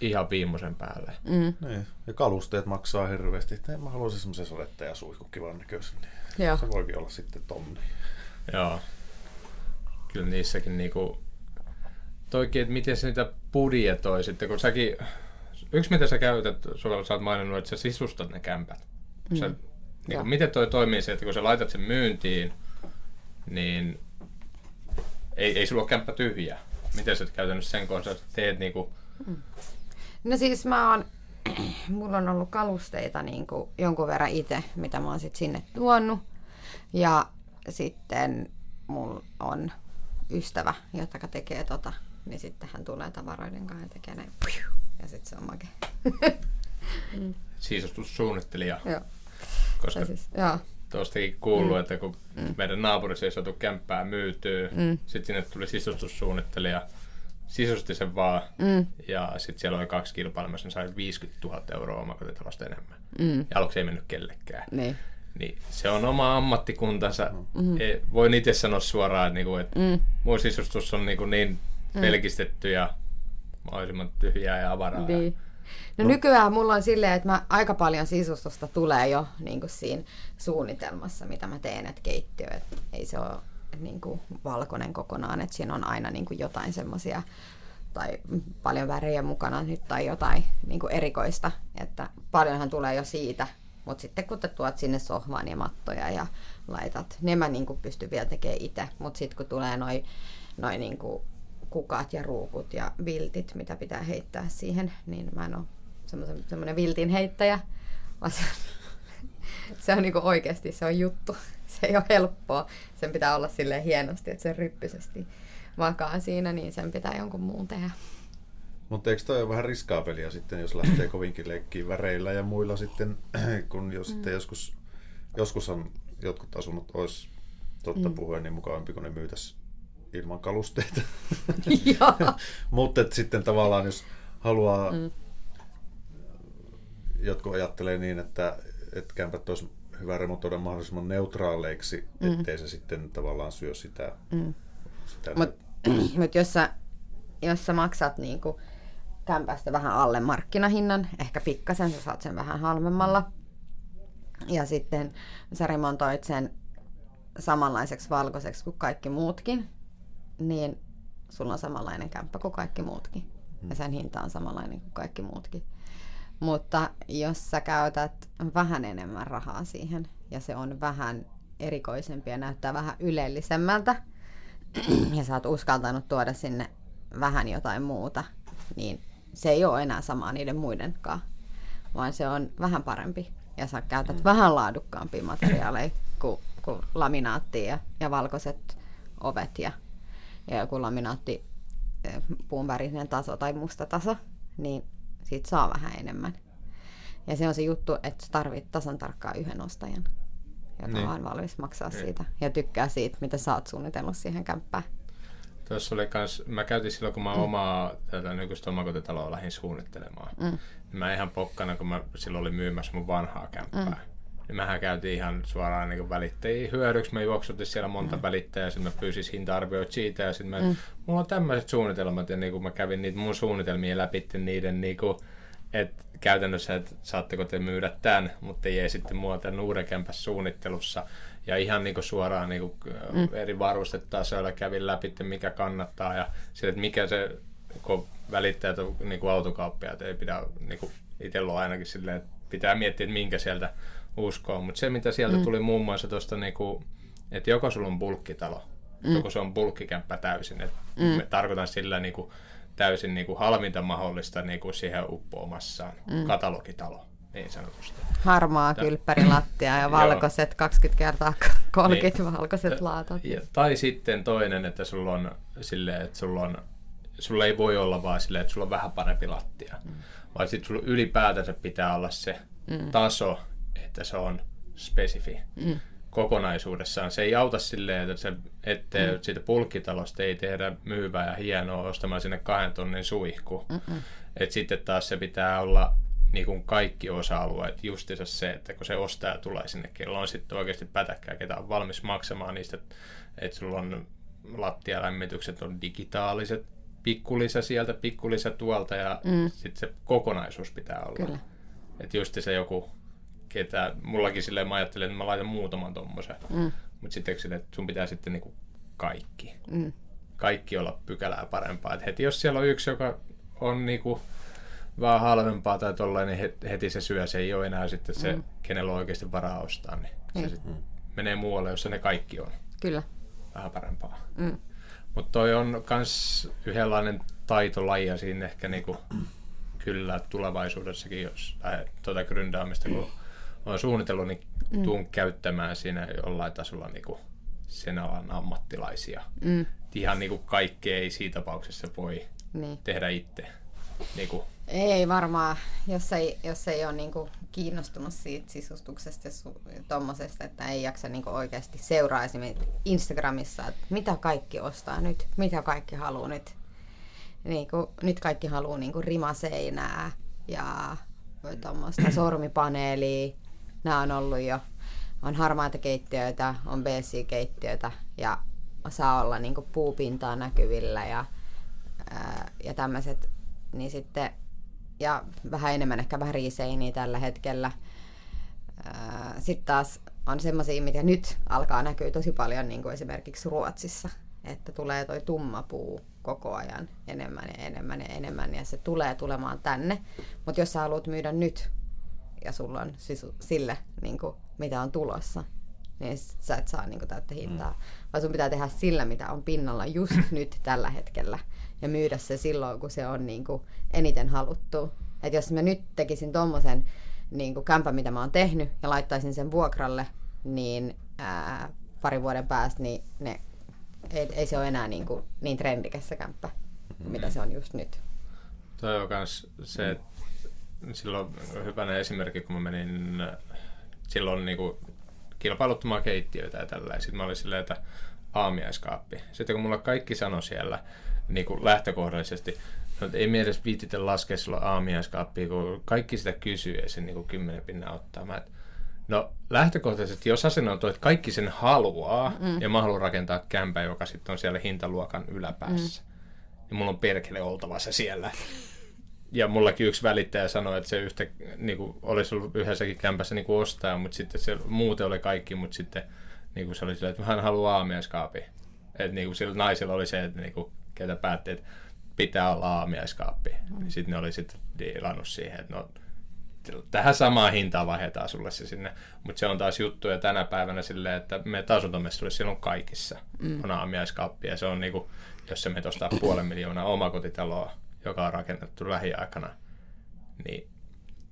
ihan viimeisen päälle. Mm. Niin. Ja kalusteet maksaa hirveästi. Että en mä haluaisin semmoisen sadetta ja suihku kivan näköisen. Niin Joo. se voikin olla sitten tonni. Joo. Kyllä niissäkin niinku... Toikin, että miten se niitä budjetoi sitten, kun säkin... Yksi mitä sä käytät, Sovella sä oot maininnut, että sä sisustat ne kämpät. Mm. Sä, niin kuin, miten toi toimii se, että kun sä laitat sen myyntiin, niin ei, ei sulla ole kämppä tyhjä. Miten sä käytännössä sen kohdassa teet niinku... No siis mä oon, [clears throat] mulla on ollut kalusteita niin kuin jonkun verran itse, mitä mä oon sit sinne tuonut. Ja sitten mulla on ystävä, joka tekee tota, niin sitten hän tulee tavaroiden kanssa ja tekee näin. Ja sitten se on make. [laughs] sisustussuunnittelija, joo. koska Ja siis, joo. tuostakin kuuluu, mm. että kun mm. meidän naapurissa ei saatu kämppää myytyä, mm. sitten sinne tuli sisustussuunnittelija, sisusti sen vaan, mm. ja sitten siellä oli kaksi kilpailmassa, ne sai 50 000 euroa omakotitalosta enemmän. Mm. Ja aluksi ei mennyt kellekään. Niin. Niin se on oma ammattikuntansa. Mm. E, voin itse sanoa suoraan, että, niinku, että mm. mun sisustus on niinku niin pelkistetty ja mahdollisimman tyhjää ja avaraa. Niin. No, no nykyään mulla on silleen, että mä, aika paljon sisustusta tulee jo niin kuin siinä suunnitelmassa, mitä mä teen, että keittiö, että ei se ole, niin kuin valkoinen kokonaan, että siinä on aina niin kuin jotain semmoisia tai paljon värejä mukana nyt tai jotain niin kuin erikoista, että paljonhan tulee jo siitä, mutta sitten kun te tuot sinne sohvaan ja mattoja ja laitat, ne mä niin kuin pystyn vielä tekemään itse, mutta sitten kun tulee noin noi niin kuin kukat ja ruukut ja viltit, mitä pitää heittää siihen, niin mä en ole semmoinen viltin heittäjä, vaan se, [laughs] se on niinku oikeasti se on juttu. [laughs] Se ei ole helppoa. Sen pitää olla sille hienosti, että se ryppyisesti vakaa siinä, niin sen pitää jonkun muun tehdä. Mutta eikö toi ole vähän riskaapelia sitten, jos lähtee [clears throat] kovinkin leikkiin väreillä ja muilla sitten, [clears throat] kun jos mm. sitten joskus, joskus on jotkut asunnot olisi totta mm. puhuen niin mukavampi, kun ne myytäisi ilman kalusteita. [laughs] [laughs] Mutta sitten tavallaan, jos haluaa, mm. jotkut ajattelee niin, että, että kämpät olisi hyvä remontoida mahdollisimman neutraaleiksi, mm. ettei se sitten tavallaan syö sitä. Mm. sitä Mutta [clears throat] mut jos, sä, jos sä maksat niinku kämpästä vähän alle markkinahinnan, ehkä pikkasen, sä saat sen vähän halvemmalla, ja sitten sä remontoit sen samanlaiseksi valkoiseksi kuin kaikki muutkin, niin sulla on samanlainen kämppä kuin kaikki muutkin. Ja sen hinta on samanlainen kuin kaikki muutkin. Mutta jos sä käytät vähän enemmän rahaa siihen ja se on vähän erikoisempi ja näyttää vähän ylellisemmältä ja sä oot uskaltanut tuoda sinne vähän jotain muuta, niin se ei ole enää samaa niiden muiden kanssa, vaan se on vähän parempi. Ja sä käytät mm. vähän laadukkaampia materiaaleja kuin, kuin laminaatti ja, ja valkoiset ovet ja ja joku laminaatti eh, puunvärinen taso tai musta taso, niin siitä saa vähän enemmän. Ja se on se juttu, että tarvit tasan tarkkaan yhden ostajan, joka niin. on valmis maksaa niin. siitä ja tykkää siitä, mitä sä oot suunnitellut siihen kämppään. Tuossa oli kans, mä käytin silloin, kun mä mm. omaa tätä nykyistä omakotitaloa lähdin suunnittelemaan. Mm. Mä ihan pokkana, kun mä silloin olin myymässä mun vanhaa kämppää. Mm niin mähän käytiin ihan suoraan niin välittäjiä hyödyksi. Mä juoksutin siellä monta mm. välittäjää, sitten mä pyysin hinta-arvioita siitä ja sitten mä, mm. mulla on tämmöiset suunnitelmat ja niin kuin mä kävin niitä mun suunnitelmia läpi niiden niin kuin, että käytännössä, että saatteko te myydä tämän, mutta ei sitten mua tämän uuden suunnittelussa. Ja ihan niin kuin suoraan niin kuin mm. eri varustetasoilla kävin läpi, mikä kannattaa ja sille, että mikä se, kun välittäjät on niin kuin autokauppiaat, ei pidä, niin kuin itsellä on ainakin silleen, että pitää miettiä, että minkä sieltä uskoa. Mutta se, mitä sieltä mm. tuli muun muassa tuosta, niinku, että joko sulla on bulkkitalo, mm. joko se on bulkkikämppä täysin. Et mm. me tarkoitan sillä niinku, täysin niinku, halvinta mahdollista niinku, siihen uppoamassaan mm. katalogitalo niin sanotusti. Harmaa kylppärilattia ja [laughs] valkoiset 20 kertaa [laughs] 30 niin. valkoiset laatat. Ja, tai sitten toinen, että sulla on silleen, että sulla on sulla ei voi olla vaan silleen, että sulla on vähän parempi lattia. Mm. Vaan sitten sulla ylipäätänsä pitää olla se mm. taso, että se on spesifi mm. kokonaisuudessaan. Se ei auta silleen, että, se, että mm. siitä pulkkitalosta ei tehdä myyvää ja hienoa ostamalla sinne kahden tonnin suihku. että sitten taas se pitää olla niin kuin kaikki osa-alueet, justiinsa se, että kun se ostaja tulee sinne, kello on sitten oikeasti pätäkkää, ketä on valmis maksamaan niistä, että sulla on lattialämmitykset on digitaaliset, pikkulisä sieltä, pikkulisä tuolta ja mm. sitten se kokonaisuus pitää olla. Kyllä. Että just se joku ketä, mullakin silleen mä ajattelin, että mä laitan muutaman tommosen. Mm. Mutta sitten sille, että sun pitää sitten niinku kaikki. Mm. Kaikki olla pykälää parempaa. Et heti jos siellä on yksi, joka on niinku vähän halvempaa tai tollain, niin heti se syö. Se ei ole enää sitten se, mm. kenellä on oikeasti varaa ostaa, niin mm. se sitten mm. menee muualle, jossa ne kaikki on. Kyllä. Vähän parempaa. Mm. Mutta toi on myös yhdenlainen taitolaji ja siinä ehkä niinku, kyllä tulevaisuudessakin, jos äh, tuota gründaamista, kun olen suunnitellut, niin mm. tuun käyttämään siinä jollain tasolla niin kuin sen alan ammattilaisia. Mm. Ihan niin kuin kaikkea ei siinä tapauksessa voi niin. tehdä itse. Niin kuin. Ei varmaan, jos ei, jos ei ole niin kuin kiinnostunut siitä sisustuksesta ja tuommoisesta, että ei jaksa niin kuin oikeasti seuraa esimerkiksi Instagramissa, että mitä kaikki ostaa nyt, mitä kaikki haluaa nyt. Niin kuin, nyt kaikki haluaa niin kuin rimaseinää ja tuommoista sormipaneelia nämä on ollut jo, on harmaita keittiöitä, on BC-keittiöitä ja saa olla niin puupintaa näkyvillä ja, ja tämmöiset, niin sitten, ja vähän enemmän ehkä väriseiniä tällä hetkellä. Sitten taas on semmoisia, mitä nyt alkaa näkyä tosi paljon niin kuin esimerkiksi Ruotsissa, että tulee toi tumma puu koko ajan enemmän ja enemmän ja enemmän ja se tulee tulemaan tänne. Mutta jos sä haluat myydä nyt ja sulla on sisu, sille, niin kuin, mitä on tulossa, niin sä et saa niin kuin, täyttä hintaa. Mm. Vaan sun pitää tehdä sillä, mitä on pinnalla just [laughs] nyt tällä hetkellä ja myydä se silloin, kun se on niin kuin, eniten haluttu. Et jos mä nyt tekisin tommosen niin kuin kämpä, mitä mä oon tehnyt, ja laittaisin sen vuokralle, niin ää, parin vuoden päästä, niin ne, ei, ei se ole enää niin, kuin, niin trendikäs se kämppä, mm. mitä se on just nyt. Toi on myös se, että silloin hyvänä esimerkki, kun mä menin silloin niin kuin kilpailuttamaan keittiöitä ja tällä. Sitten mä olin silleen, että aamiaiskaappi. Sitten kun mulla kaikki sanoi siellä niin kuin lähtökohdallisesti, No, ei me edes viititä laskea silloin aamiaiskaappia, kun kaikki sitä kysyy ja sen niin kymmenen pinnan ottaa. Mä, et, no lähtökohtaisesti, jos asennon että kaikki sen haluaa, mm. ja mä haluan rakentaa kämpää, joka sitten on siellä hintaluokan yläpäässä, mm. niin mulla on perkele oltava se siellä. Ja mullakin yksi välittäjä sanoi, että se yhtä, niin kuin, olisi ollut yhdessäkin kämpässä niin kuin ostaa, mutta sitten se muuten oli kaikki, mutta sitten niin kuin se oli sillä, että hän haluaa aamiaiskaapi. Että niin kuin sillä naisella oli se, että niin kuin, ketä päätti, että pitää olla aamiaiskaappi. Mm. Sitten ne oli sitten diilannut siihen, että no, tähän samaan hintaan vaihdetaan sulle se sinne. Mutta se on taas juttu ja tänä päivänä silleen, että me asuntomessuille silloin kaikissa mm. on aamiaiskaappi. Ja se on niinku, jos se me ostaa puolen miljoonaa omakotitaloa, joka on rakennettu lähiaikana, niin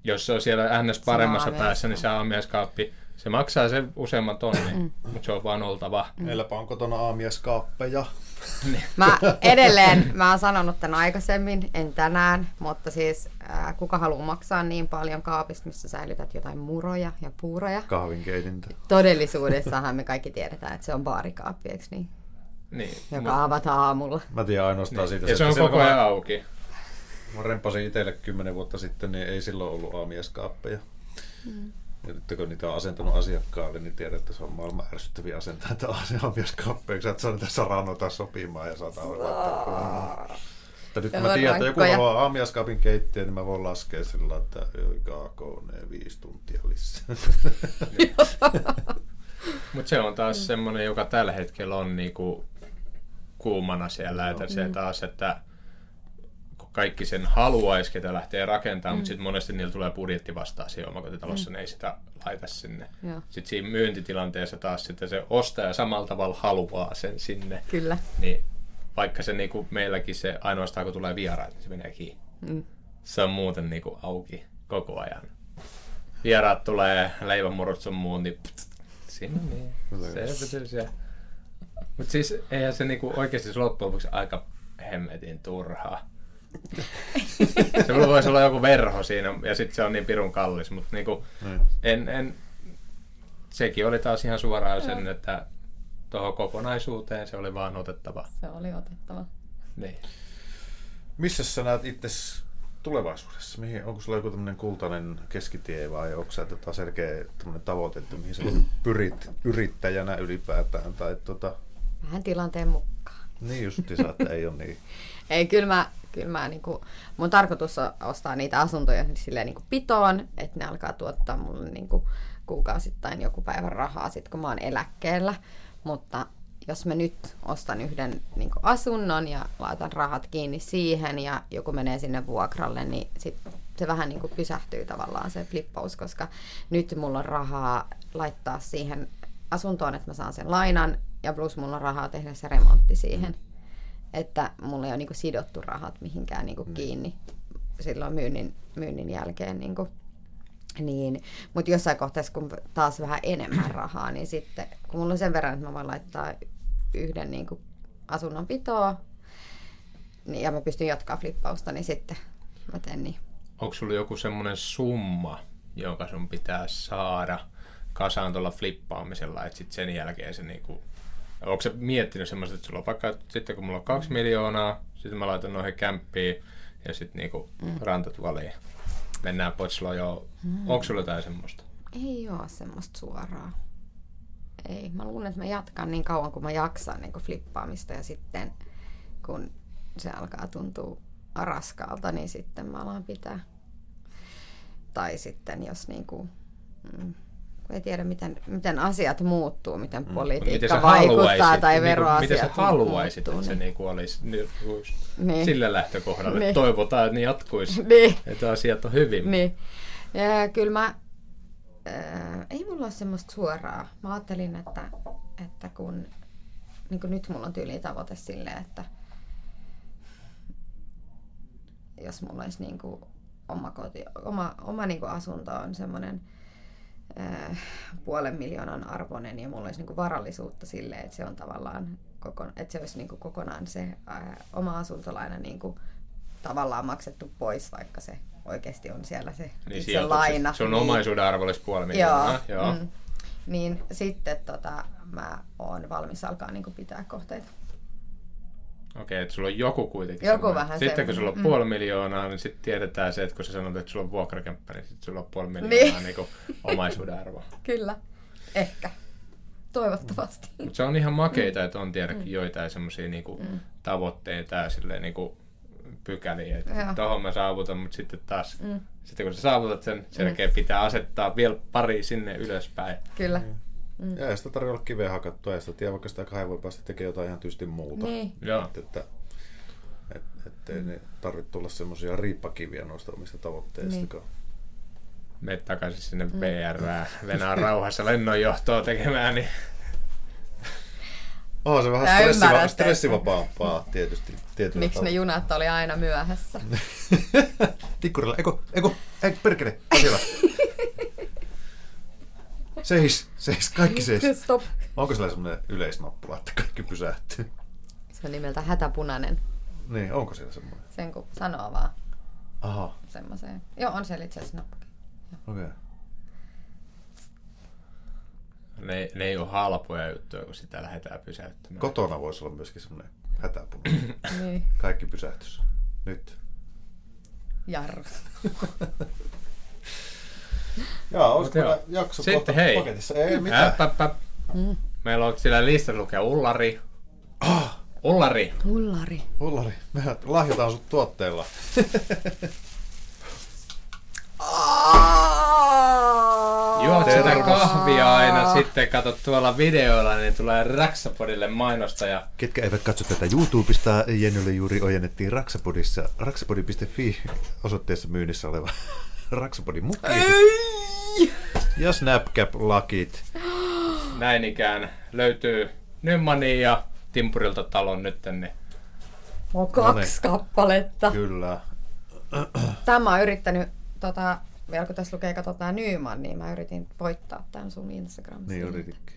jos se on siellä ns. paremmassa päässä, niin se aamiaiskaappi se maksaa se useamman tonnin, mm. mutta se on vaan oltava. Mm. Meilläpä on kotona aamieskaappeja. Niin. [laughs] mä edelleen, mä oon sanonut tämän aikaisemmin, en tänään, mutta siis äh, kuka haluaa maksaa niin paljon kaapista, missä säilytät jotain muroja ja puuroja. Kahvinkeitintä. Todellisuudessahan me kaikki tiedetään, että se on baarikaappi, eikö niin? Niin. Joka mut... avataan aamulla. Mä tiedän ainoastaan niin. siitä. Ja se on koko ajan auki. Mä rempasin itselle kymmenen vuotta sitten, niin ei silloin ollut aamieskaappeja. Mm. Ja nyt kun niitä on asentanut asiakkaalle, niin tiedät, että se on maailman ärsyttäviä asentaa, että [laughs] asiamieskappeeksi, että saa niitä saranota sopimaan ja saattaa laittaa Mutta nyt kun mä tiedän, että joku haluaa aamiaskaapin keittiö, niin mä voin laskea sillä että kaakone viisi tuntia lisää. [laughs] Mutta se on taas semmoinen, joka tällä hetkellä on niinku kuumana siellä, että se taas, että kaikki sen haluaisi, ketä lähtee rakentamaan, mm. mutta sitten monesti niillä tulee budjetti vastaan siinä omakotitalossa, mm. ne ei sitä laita sinne. Joo. Sitten siinä myyntitilanteessa taas sitten se ostaja samalla tavalla haluaa sen sinne. Kyllä. Niin vaikka se niinku meilläkin se ainoastaan kun tulee vieraat, niin se menee kiinni. Mm. Se on muuten niinku auki koko ajan. Vieraat tulee, leivänmurut sun muun, niin pst, sinne niin. Siellä. Mutta siis eihän se niinku oikeasti loppujen lopuksi aika hemmetin turhaa se voisi olla joku verho siinä ja sitten se on niin pirun kallis, mutta niinku, niin. en, en, sekin oli taas ihan suoraan sen, että tuohon kokonaisuuteen se oli vaan otettava. Se oli otettava. Niin. Missä sä näet itse tulevaisuudessa? Mihin, onko sulla joku tämmöinen kultainen keskitie vai onko sä tota selkeä tavoite, että mihin sä pyrit yrittäjänä ylipäätään? Tai tota... Vähän tilanteen mukaan. Niin justiinsa, että ei ole niin. [laughs] ei, kyllä mä kyllä mä niinku, mun tarkoitus on ostaa niitä asuntoja silleen niinku pitoon, että ne alkaa tuottaa mulle niinku kuukausittain joku päivän rahaa sit kun mä oon eläkkeellä. Mutta jos mä nyt ostan yhden niin asunnon ja laitan rahat kiinni siihen ja joku menee sinne vuokralle, niin sit se vähän niin pysähtyy tavallaan se flippaus, koska nyt mulla on rahaa laittaa siihen asuntoon, että mä saan sen lainan ja plus mulla on rahaa tehdä se remontti siihen että mulla ei ole niinku sidottu rahat mihinkään niinku mm. kiinni silloin myynnin, myynnin jälkeen. Niinku. Niin, mutta jossain kohtaa, kun taas vähän enemmän rahaa, niin sitten kun mulla on sen verran, että mä voin laittaa yhden niin kuin asunnon pitoa, niin, ja mä pystyn jatkaa flippausta, niin sitten mä teen niin. Onko sulla joku semmoinen summa, jonka sun pitää saada kasaan tuolla flippaamisella, että sitten sen jälkeen se niinku Onko se miettinyt semmoista, että sulla on vaikka, että sitten kun mulla on kaksi miljoonaa, sitten mä laitan noihin kämppiin ja sitten niinku mm. rantatuoliin. Mennään jo. Mm. Onko sulla jotain semmoista? Ei ole semmoista suoraa. Ei. Mä luulen, että mä jatkan niin kauan kuin mä jaksan niin kuin flippaamista ja sitten kun se alkaa tuntua raskaalta, niin sitten mä alan pitää. Tai sitten jos niin kuin, mm, kun ei tiedä, miten, miten asiat muuttuu, miten Miten politiikka sä vaikuttaa tai niin kuin, veroasiat Miten sä haluaisit, muuttuu, että se niin. niin kuin olisi niin, just Niin. sillä lähtökohdalla. Niin. Toivotaan, että ne jatkuisi, [laughs] Niin. että asiat on hyvin. Niin. Ja kyllä mä, ää, ei mulla ole semmoista suoraa. Mä ajattelin, että, että kun, niin kuin nyt mulla on tyyli tavoite silleen, että jos mulla olisi niin kuin oma, koti, oma, oma niin kuin asunto on semmoinen ää, puolen miljoonan arvoinen ja mulla olisi niin kuin varallisuutta silleen, että se on tavallaan koko, että se olisi niin kuin kokonaan se ää, oma asuntolaina niin kuin tavallaan maksettu pois, vaikka se oikeasti on siellä se Niin sijoitukset. laina. Sun niin, omaisuuden arvo olisi puoli miljoonaa. Joo. Joo. Mm. Niin sitten tota, mä oon valmis alkaa niin kuin pitää kohteita. Okei, että sulla on joku kuitenkin. Joku semmoinen. vähän Sitten kun sulla on mm. puoli miljoonaa, niin sitten tiedetään se, että kun sä sanot, että sulla on vuokrakämppä, niin sitten sulla on puoli miljoonaa Niin. niin. niin omaisuuden arvoa. [laughs] Kyllä. Ehkä. Toivottavasti. Mutta se on ihan makeita, että on tiedäkin joitain semmoisia niinku tavoitteita ja silleen niinku pykäliä, että Joo. tohon mä saavutan, mutta sitten taas, Mm. sitten kun sä saavutat sen, sen jälkeen pitää asettaa vielä pari sinne ylöspäin. Kyllä. Mm. Ja ei sitä tarvitse olla kiveä hakattua, ja sitä tiedä vaikka sitä kahden voi päästä tekemään jotain ihan tyystin muuta. Niin. Joo. Et, että, et, ettei ne tarvitse tulla semmoisia riippakiviä noista omista tavoitteistakaan. Mene takaisin sinne VR, Venäjän rauhassa lennonjohtoa tekemään, niin [laughs] Oh, se vähän stressiva- että- stressivapaampaa tietysti. Miksi ne tavalla. junat oli aina myöhässä? [laughs] Tikkurilla, eikö, eikö, ei perkele, siellä. [laughs] Seis, seis, kaikki seis. [laughs] Stop. Onko sillä semmoinen yleisnappula, että kaikki pysähtyy? Se on nimeltä hätäpunainen. Niin, onko siellä semmoinen? Sen kun sanoo vaan Aha, semmoiseen. Joo, on siellä itse asiassa nappakin. okei. Okay. ne, ne ei ole halpoja juttuja, kun sitä lähdetään pysäyttämään. Kotona voisi olla myöskin semmoinen hätäpunu. Niin. Kaikki pysähtys. Nyt. Jarrus. [laughs] Joo, olisiko meillä jakso Sitten kohta hei. paketissa? Ei mitään. Äp, äp, äp. Mm. Meillä on siellä listassa lukee Ullari. Ullari. Hullari. Ullari, me lahjotaan sut tuotteella. Juot sitä kahvia aina, sitten katsot tuolla videoilla, niin tulee Raksapodille mainosta ja Ketkä eivät katso tätä YouTubesta, Jennylle juuri ojennettiin Raksapodissa, raksapodi.fi osoitteessa myynnissä oleva Raksapodin muki. Ja Snapcap-lakit. näin ikään löytyy Nymanin ja Timpurilta talon nyt, niin On No niin. kaksi kappaletta. Kyllä. Tämä mä oon yrittänyt, tota, vielä kun tässä lukee, katsotaan Nyman, niin mä yritin voittaa tämän sun Instagramissa. Niin yrititkin.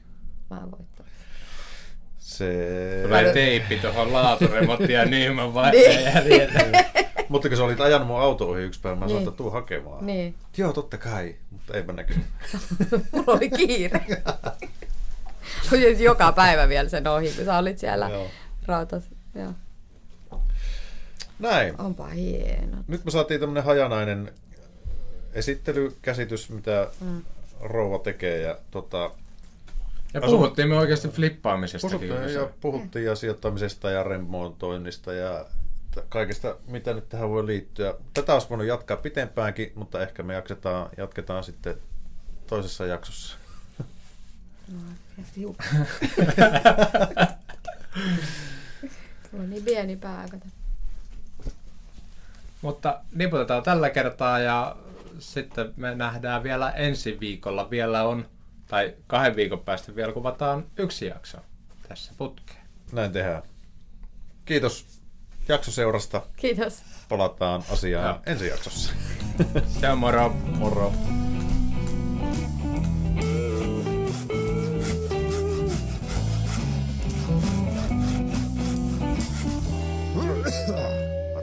Mä en voittanut. Se... tulee teippi tuohon laaturemonttiin ja Nyman vai Niin. [laughs] jäljellä. Mutta kun sä olit ajanut mun auto ohi yksi päivä, mä sanoin, Niin. että tuu hakemaan. Niin. Joo, totta kai, mutta eipä näkynyt. [laughs] Mulla oli kiire. Joka päivä vielä sen ohi, kun sä olit siellä Joo. rautas. Joo. Näin. Onpa hieno. Nyt me saatiin tämmönen hajanainen esittelykäsitys, mitä Mm. rouva tekee. Ja tota, Ja puhuttiin me oikeasti flippaamisestakin. puhuttiin, ja, puhuttiin ja sijoittamisesta ja remontoinnista ja t- kaikesta, mitä nyt tähän voi liittyä. Tätä olisi voinut jatkaa pitempäänkin, mutta ehkä me jaksetaan, jatketaan sitten toisessa jaksossa. Juu. [laughs] Sulla on niin pieni pää. Mutta niputetaan tällä kertaa ja sitten me nähdään vielä ensi viikolla. Vielä on, tai kahden viikon päästä vielä kuvataan yksi jakso tässä putkeen. Näin tehdään. Kiitos jaksoseurasta. Kiitos. Palataan asiaan Joo. ensi jaksossa. [laughs] Se on moro! Moro.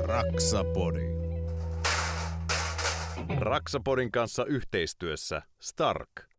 Raksapodi. Raksapodin kanssa yhteistyössä Stark.